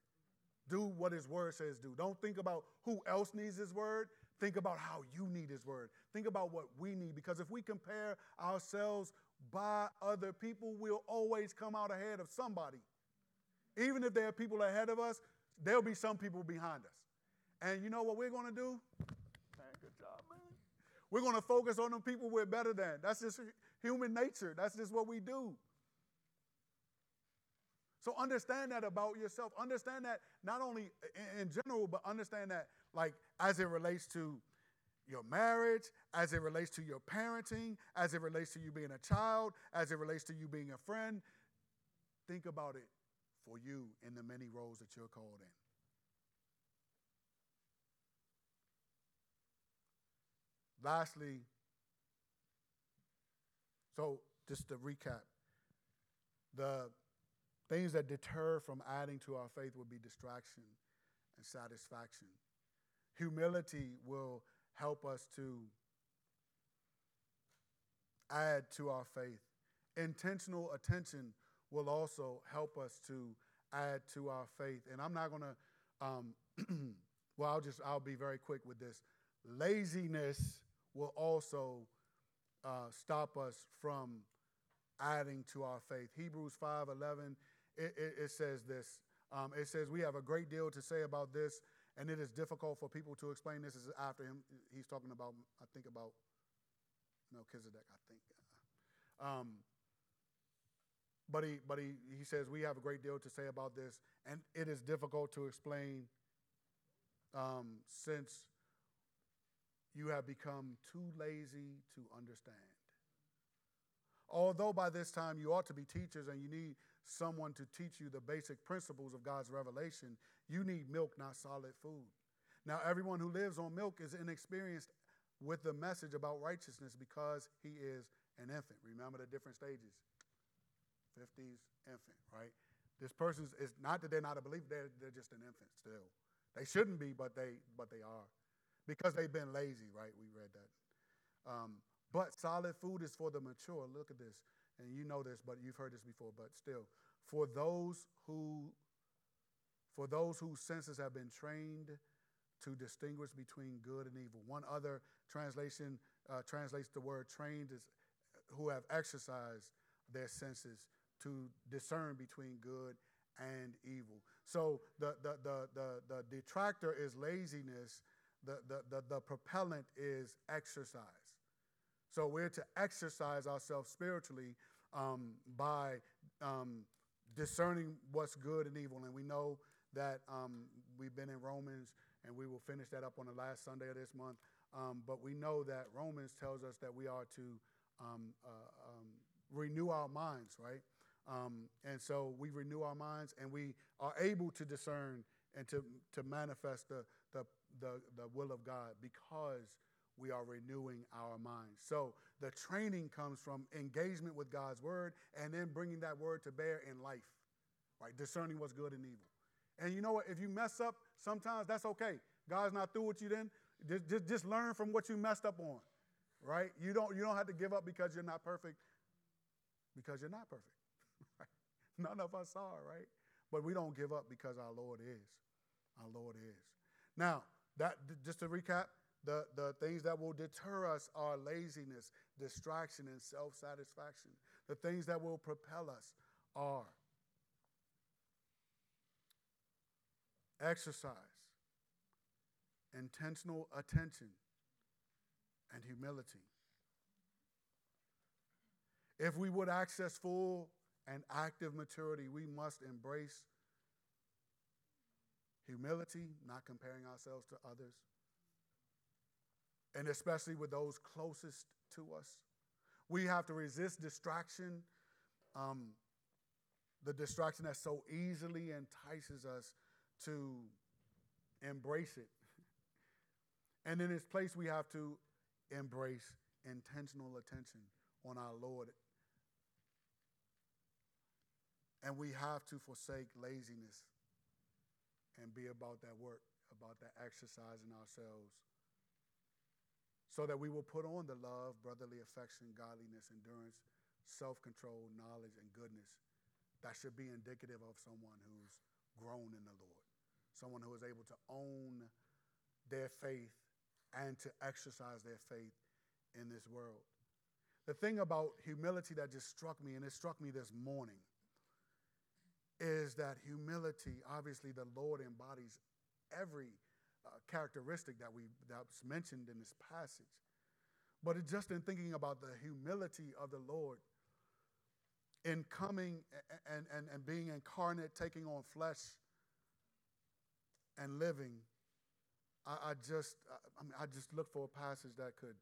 Do what his word says do. Don't think about who else needs his word. Think about how you need his word. Think about what we need because if we compare ourselves by other people, we'll always come out ahead of somebody. Even if there are people ahead of us, there'll be some people behind us. And you know what we're going to do? We're going to focus on the people we're better than. That's just human nature. That's just what we do. So understand that about yourself. Understand that not only in general, but understand that like as it relates to your marriage, as it relates to your parenting, as it relates to you being a child, as it relates to you being a friend. Think about it for you in the many roles that you're called in. Lastly, so just to recap, the things that deter from adding to our faith would be distraction and satisfaction. Humility will help us to add to our faith. Intentional attention will also help us to add to our faith. And I'm not going to, um, well, I'll just, I'll be very quick with this. Laziness will also uh, stop us from adding to our faith. Hebrews 5 11, it, it, it says this. Um, it says, We have a great deal to say about this, and it is difficult for people to explain. This is after him. He's talking about, I think, about Melchizedek, I think. Um, but he, but he, he says, We have a great deal to say about this, and it is difficult to explain um, since you have become too lazy to understand. Although by this time you ought to be teachers and you need someone to teach you the basic principles of God's revelation, you need milk, not solid food. Now, everyone who lives on milk is inexperienced with the message about righteousness because he is an infant. Remember the different stages 50s, infant, right? This person is not that they're not a believer, they're, they're just an infant still. They shouldn't be, but they but they are. Because they've been lazy, right? We read that. Um, but solid food is for the mature. Look at this. And you know this, but you've heard this before, but still. For those who for those whose senses have been trained to distinguish between good and evil. One other translation uh, translates the word trained as who have exercised their senses to discern between good and evil. So the, the, the, the, the detractor is laziness, the, the, the, the propellant is exercise. So we're to exercise ourselves spiritually um, by um, discerning what's good and evil. And we know that um, we've been in Romans, and we will finish that up on the last Sunday of this month. Um, but we know that Romans tells us that we are to um, uh, um, renew our minds, right? and so we renew our minds, and we are able to discern and to, to manifest the, the, the, will of God because we are renewing our minds. So the training comes from engagement with God's word and then bringing that word to bear in life, right? Discerning what's good and evil. And you know what? If you mess up, sometimes that's okay. God's not through with you then. Just, just, just learn from what you messed up on, right? You don't, you don't have to give up because you're not perfect, because you're not perfect. None of us are, right? But we don't give up because our Lord is. Our Lord is. Now, that just to recap, the, the things that will deter us are laziness, distraction, and self satisfaction. The things that will propel us are exercise, intentional attention, and humility. If we would access full and active maturity, we must embrace humility, not comparing ourselves to others and especially with those closest to us. We have to resist distraction, um, the distraction that so easily entices us to embrace it. And in its place, we have to embrace intentional attention on our Lord. And we have to forsake laziness and be about that work, about that exercising ourselves so that we will put on the love, brotherly affection, godliness, endurance, self control, knowledge, and goodness that should be indicative of someone who's grown in the Lord, someone who is able to own their faith and to exercise their faith in this world. The thing about humility that just struck me, and it struck me this morning, is that humility, obviously, the Lord embodies every uh, characteristic that we that's mentioned in this passage. But it's just in thinking about the humility of the Lord in coming and, and, and being incarnate, taking on flesh and living, I, I just I, mean, I just look for a passage that could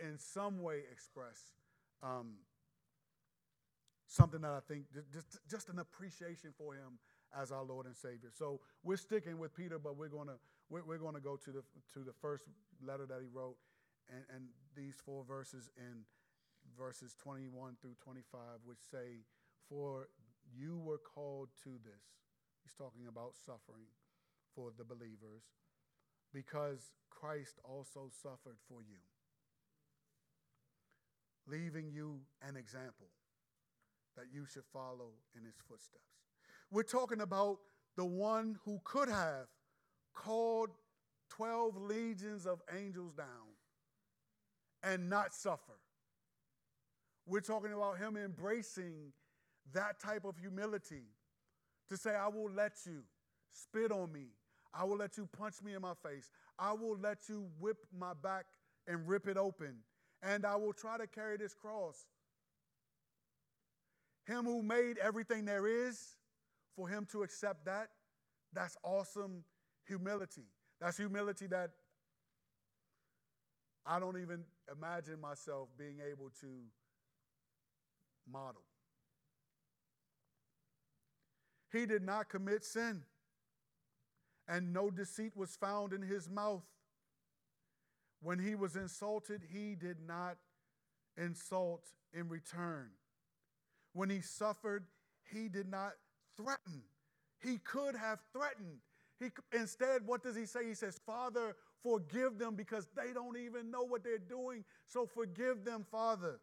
in some way express um, something that I think just, just an appreciation for him as our Lord and Savior. So we're sticking with Peter, but we're going to we're, we're to go to the to the first letter that he wrote, and, and these four verses in verses 21 through 25, which say, For you were called to this. He's talking about suffering for the believers because Christ also suffered for you, leaving you an example that you should follow in his footsteps. We're talking about the one who could have called 12 legions of angels down and not suffer. We're talking about him embracing that type of humility to say, I will let you spit on me. I will let you punch me in my face. I will let you whip my back and rip it open. And I will try to carry this cross. Him who made everything there is, for him to accept that, that's awesome humility. That's humility that I don't even imagine myself being able to model. He did not commit sin, and no deceit was found in his mouth. When he was insulted, he did not insult in return. When he suffered, he did not threaten. He could have threatened. He, instead, what does he say? He says, Father, forgive them because they don't even know what they're doing. So forgive them, Father.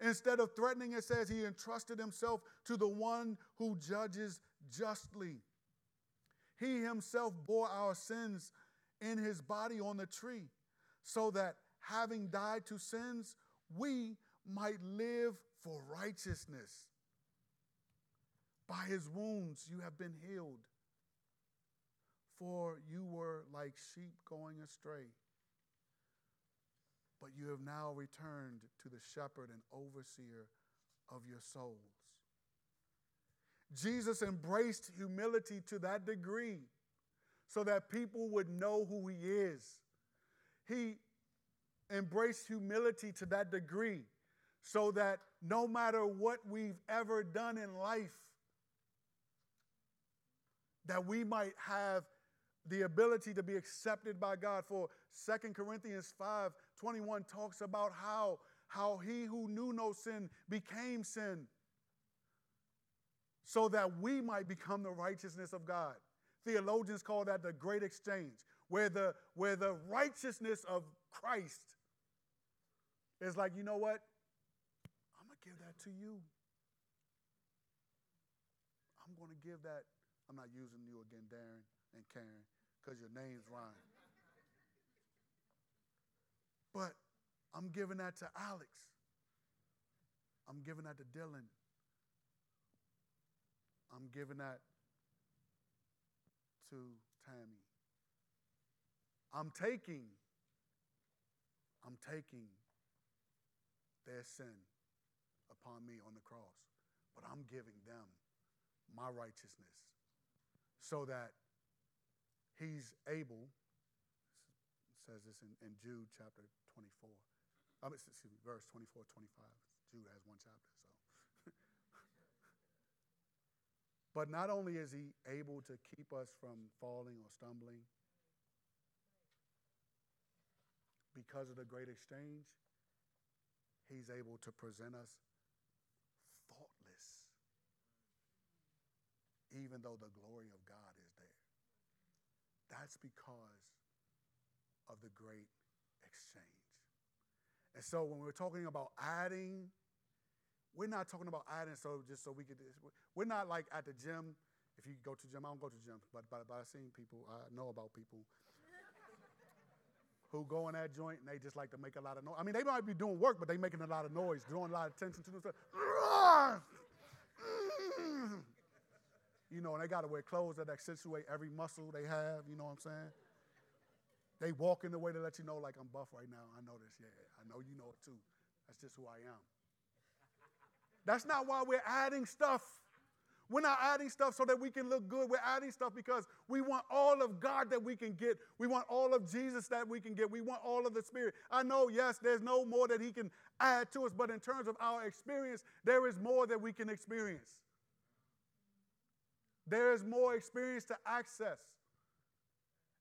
Instead of threatening, it says he entrusted himself to the one who judges justly. He himself bore our sins in his body on the tree, so that having died to sins, we might live for righteousness. By his wounds you have been healed, for you were like sheep going astray but you have now returned to the shepherd and overseer of your souls. Jesus embraced humility to that degree so that people would know who he is. He embraced humility to that degree so that no matter what we've ever done in life, that we might have the ability to be accepted by God. For 2 Corinthians 5 21 talks about how, how he who knew no sin became sin so that we might become the righteousness of God. Theologians call that the great exchange, where the, where the righteousness of Christ is like, you know what? Give that to you. I'm going to give that. I'm not using you again, Darren and Karen because your names rhyme. But I'm giving that to Alex. I'm giving that to Dylan. I'm giving that to Tammy. I'm taking, I'm taking their sin upon me on the cross, but I'm giving them my righteousness so that he's able, says this in, in Jude chapter 24. Um, excuse me, verse 24, 25. Jude has one chapter, so. but not only is he able to keep us from falling or stumbling, because of the great exchange, he's able to present us even though the glory of God is there. that's because of the great exchange. And so when we're talking about adding, we're not talking about adding so just so we could, we're not like at the gym. If you go to gym, I don't go to gym, but, but, but I've seen people, I know about people who go in that joint and they just like to make a lot of noise. I mean, they might be doing work, but they making a lot of noise, drawing a lot of attention to themselves. You know, and they got to wear clothes that accentuate every muscle they have. You know what I'm saying? They walk in the way to let you know, like, I'm buff right now. I know this. Yeah, I know you know it too. That's just who I am. That's not why we're adding stuff. We're not adding stuff so that we can look good. We're adding stuff because we want all of God that we can get. We want all of Jesus that we can get. We want all of the Spirit. I know, yes, there's no more that He can add to us, but in terms of our experience, there is more that we can experience. There is more experience to access.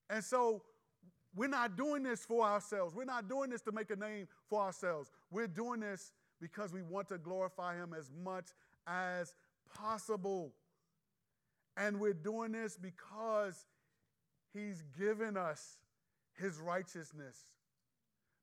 And so we're not doing this for ourselves. We're not doing this to make a name for ourselves. We're doing this because we want to glorify Him as much as possible. And we're doing this because He's given us His righteousness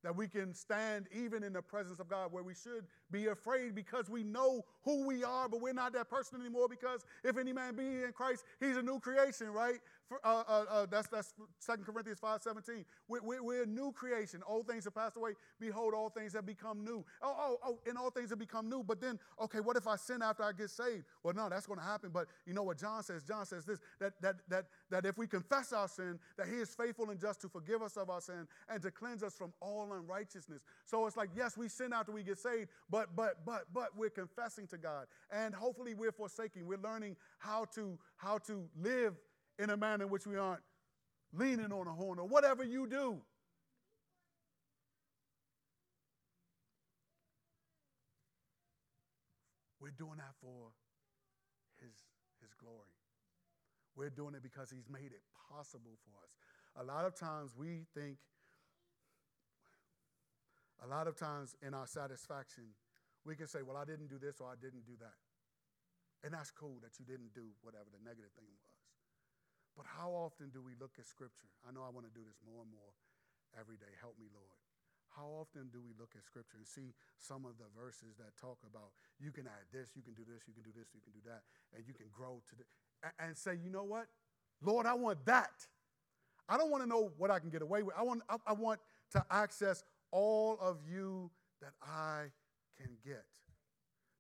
that we can stand even in the presence of God where we should be afraid because we know who we are, but we're not that person anymore because if any man be in Christ, he's a new creation, right? For, uh, uh, uh, that's that's Second Corinthians five seventeen. We're, we're, we're, a new creation. Old things have passed away. Behold, all things have become new. Oh, oh, oh, and all things have become new. But then, okay, what if I sin after I get saved? Well, no, that's going to happen. But you know what John says? John says this that, that, that, that if we confess our sin, that he is faithful and just to forgive us of our sin and to cleanse us from all unrighteousness. So it's like, yes, we sin after we get saved, but but but but but we're confessing to God. And hopefully we're forsaking. We're learning how to how to live in a manner in which we aren't leaning on a horn or whatever you do. We're doing that for his, his glory. We're doing it because he's made it possible for us. A lot of times we think, a lot of times in our satisfaction, we can say, Well, I didn't do this or I didn't do that. And that's cool that you didn't do whatever the negative thing was. But how often do we look at Scripture? I know I want to do this more and more every day. Help me, Lord. How often do we look at Scripture and see some of the verses that talk about you can add this, you can do this, you can do this, you can do that, and you can grow to the, and say, you know what? Lord, I want that. I don't want to know what I can get away with. I want, I, I want to access all of you that I can get.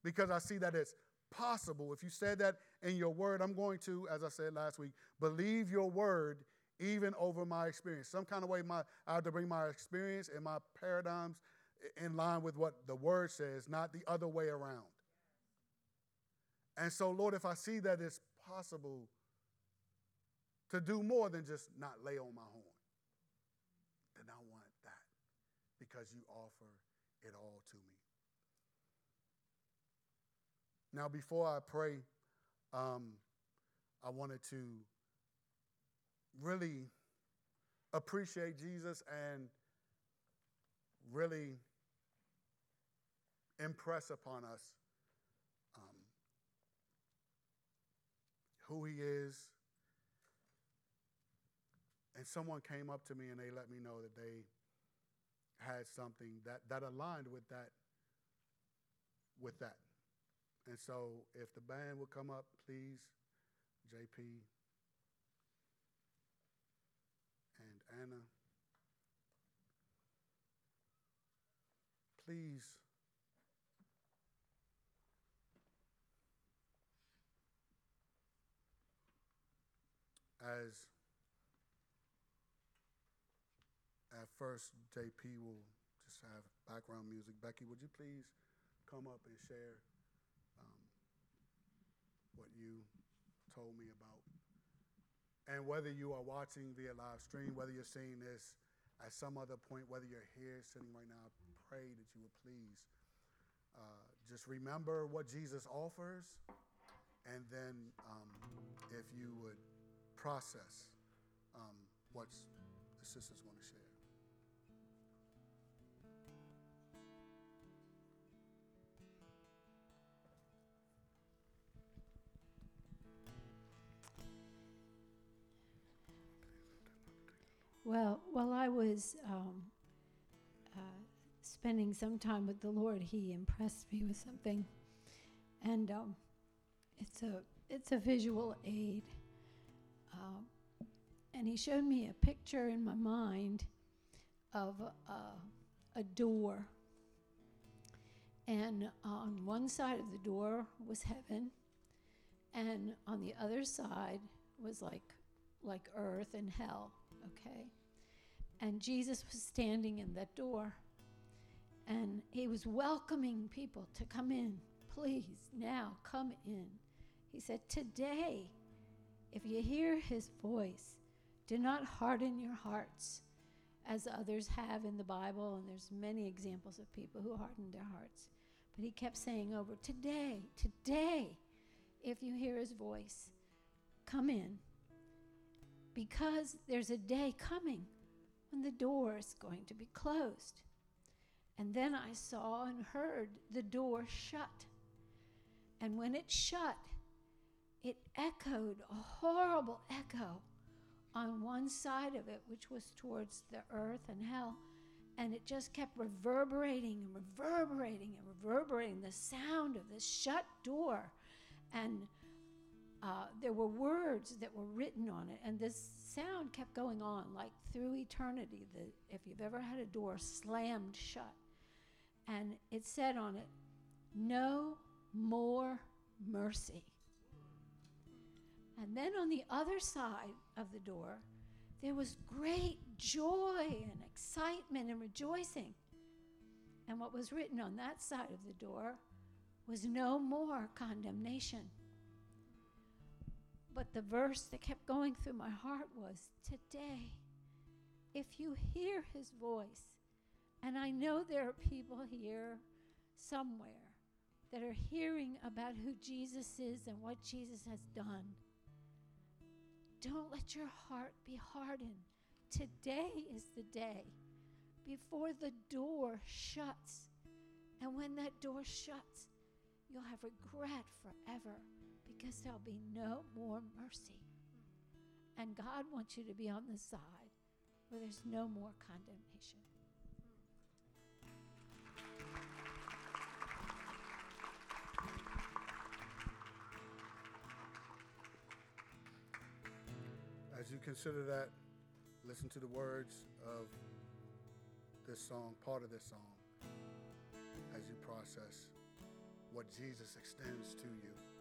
Because I see that it's possible. If you said that in your word, I'm going to, as I said last week, believe your word even over my experience. Some kind of way my, I have to bring my experience and my paradigms in line with what the word says, not the other way around. And so, Lord, if I see that it's possible to do more than just not lay on my horn, then I want that because you offer it all to me. Now, before I pray, um, I wanted to really appreciate Jesus and really impress upon us um, who he is. And someone came up to me and they let me know that they had something that, that aligned with that with that. And so, if the band would come up, please, JP and Anna. Please. As at first, JP will just have background music. Becky, would you please come up and share? What you told me about. And whether you are watching via live stream, whether you're seeing this at some other point, whether you're here sitting right now, pray that you would please uh, just remember what Jesus offers, and then um, if you would process um, what the sister's going to share. Well, while I was um, uh, spending some time with the Lord, He impressed me with something, and um, it's a it's a visual aid. Uh, and He showed me a picture in my mind of a door, and on one side of the door was heaven, and on the other side was like like earth and hell okay? And Jesus was standing in that door and he was welcoming people to come in. Please, now come in. He said, Today, if you hear his voice, do not harden your hearts as others have in the Bible, and there's many examples of people who hardened their hearts. But he kept saying over, Today, today, if you hear his voice, come in because there's a day coming when the door is going to be closed. And then I saw and heard the door shut. And when it shut, it echoed a horrible echo on one side of it, which was towards the earth and hell. And it just kept reverberating and reverberating and reverberating the sound of the shut door. And uh, there were words that were written on it. And this sound kept going on like through eternity. The, if you've ever had a door slammed shut. And it said on it, No more mercy. And then on the other side of the door, there was great joy and excitement and rejoicing. And what was written on that side of the door was no more condemnation. But the verse that kept going through my heart was today, if you hear his voice, and I know there are people here somewhere that are hearing about who Jesus is and what Jesus has done don't let your heart be hardened. Today is the day before the door shuts. And when that door shuts, you'll have regret forever because there'll be no more mercy. And God wants you to be on the side where there's no more condemnation. As you consider that, listen to the words of this song, part of this song, as you process what Jesus extends to you.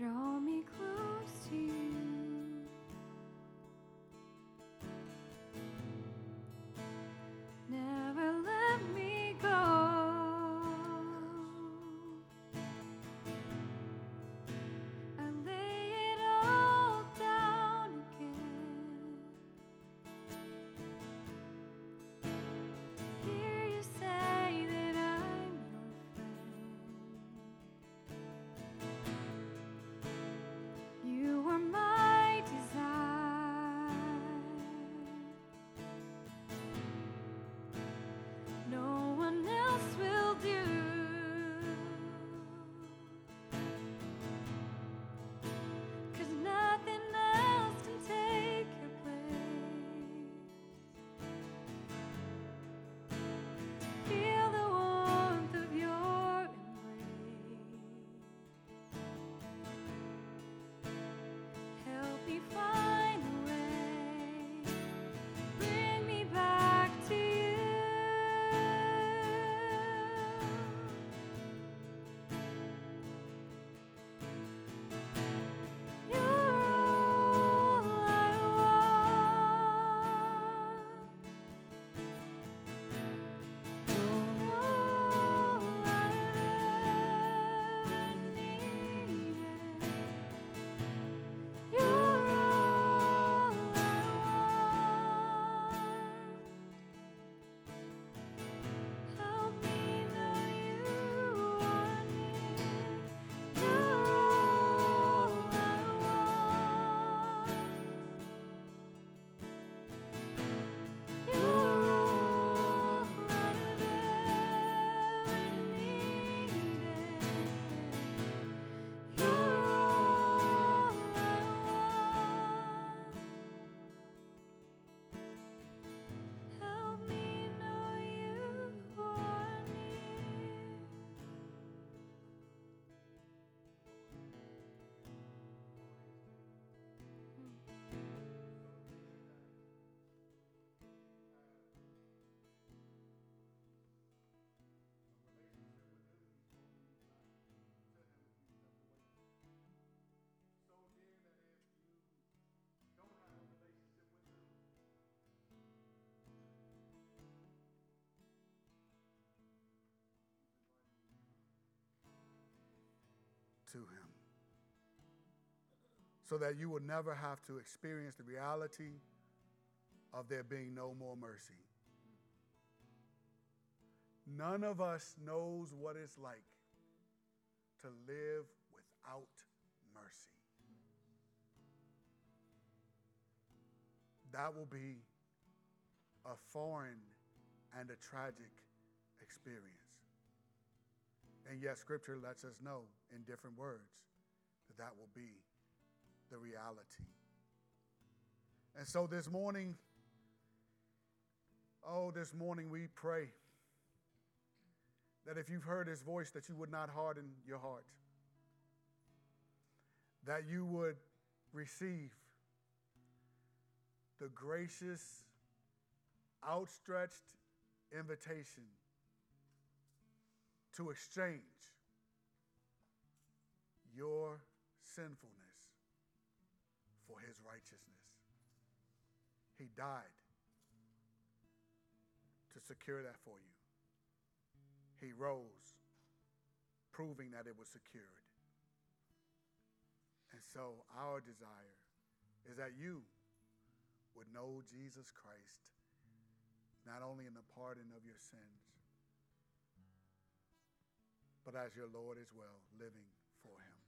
Draw me close to him so that you will never have to experience the reality of there being no more mercy. None of us knows what it's like to live without mercy. That will be a foreign and a tragic experience. And yet, Scripture lets us know in different words that that will be the reality. And so this morning, oh, this morning we pray that if you've heard his voice, that you would not harden your heart, that you would receive the gracious, outstretched invitation to exchange your sinfulness for his righteousness. He died to secure that for you. He rose, proving that it was secured. And so, our desire is that you would know Jesus Christ, not only in the pardon of your sins, but as your Lord as well, living for Him.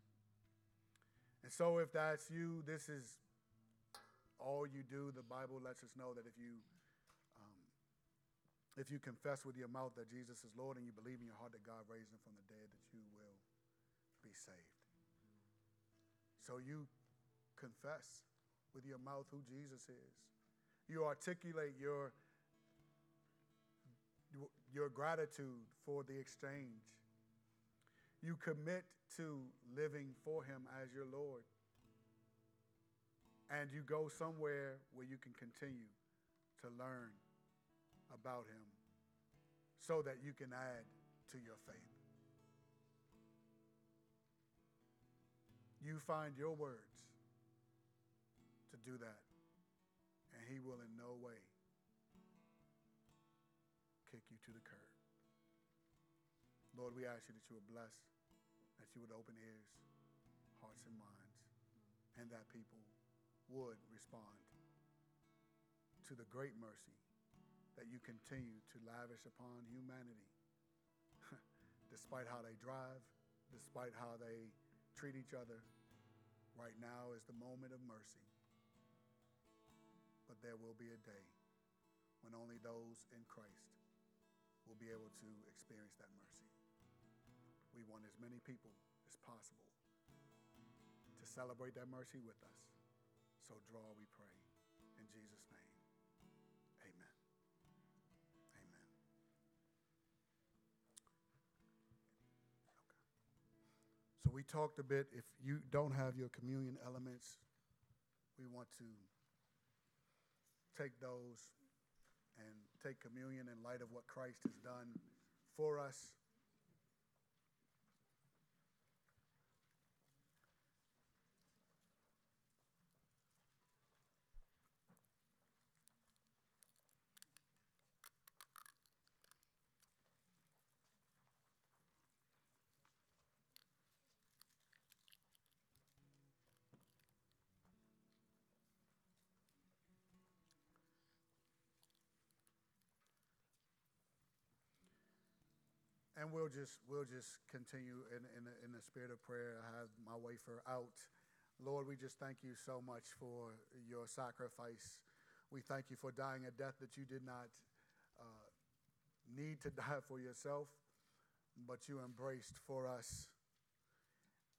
And so, if that's you, this is all you do. The Bible lets us know that if you um, if you confess with your mouth that Jesus is Lord and you believe in your heart that God raised him from the dead, that you will be saved. So you confess with your mouth who Jesus is. You articulate your, your gratitude for the exchange. You commit to living for him as your Lord. And you go somewhere where you can continue to learn about him so that you can add to your faith. You find your words to do that, and he will in no way Lord, we ask you that you would bless, that you would open ears, hearts, and minds, and that people would respond to the great mercy that you continue to lavish upon humanity, despite how they drive, despite how they treat each other. Right now is the moment of mercy. But there will be a day when only those in Christ will be able to experience that mercy. We want as many people as possible to celebrate that mercy with us. So draw, we pray. In Jesus' name, amen. Amen. Okay. So we talked a bit. If you don't have your communion elements, we want to take those and take communion in light of what Christ has done for us. And we'll just we'll just continue in, in, the, in the spirit of prayer. I have my wafer out. Lord, we just thank you so much for your sacrifice. We thank you for dying a death that you did not uh, need to die for yourself, but you embraced for us.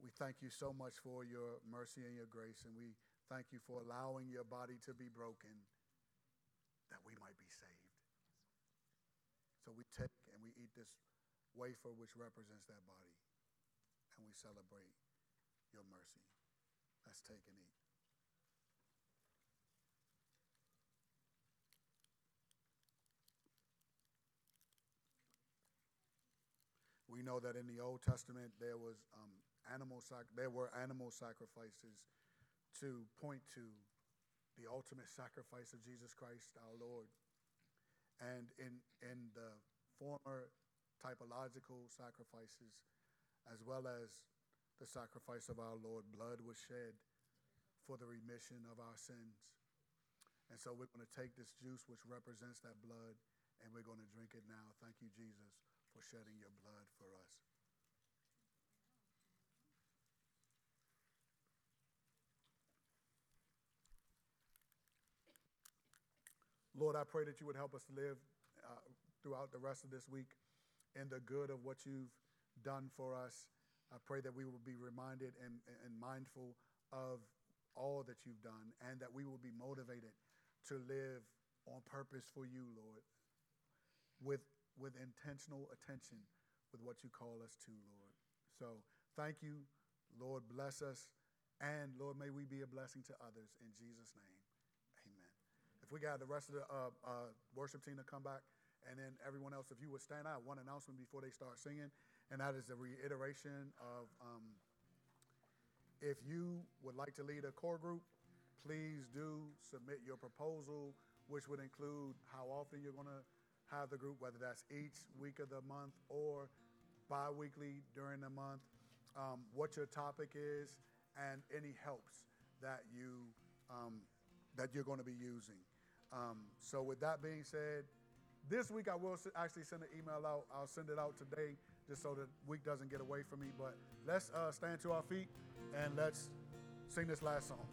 We thank you so much for your mercy and your grace, and we thank you for allowing your body to be broken that we might be saved. So we take and we eat this wafer which represents that body. And we celebrate your mercy. Let's take and eat. We know that in the Old Testament there was um, animal sac- there were animal sacrifices to point to the ultimate sacrifice of Jesus Christ, our Lord. And in in the former typological sacrifices, as well as the sacrifice of our Lord. Blood was shed for the remission of our sins. And so we're going to take this juice, which represents that blood, and we're going to drink it now. Thank you, Jesus, for shedding your blood for us. Lord, I pray that you would help us live uh, throughout the rest of this week in the good of what you've done for us. I pray that we will be reminded and, and mindful of all that you've done and that we will be motivated to live on purpose for you, Lord, with, with intentional attention with what you call us to, Lord. So thank you. Lord, bless us. And Lord, may we be a blessing to others in Jesus' name. Amen. If we got the rest of the uh, uh, worship team to come back, and then everyone else, if you would stand out, one announcement before they start singing, and that is a reiteration of um, if you would like to lead a core group, please do submit your proposal, which would include how often you're going to have the group, whether that's each week of the month or bi weekly during the month, um, what your topic is, and any helps that, you, um, that you're going to be using. Um, so, with that being said, this week I will actually send an email out. I'll send it out today just so the week doesn't get away from me. But let's uh, stand to our feet and let's sing this last song.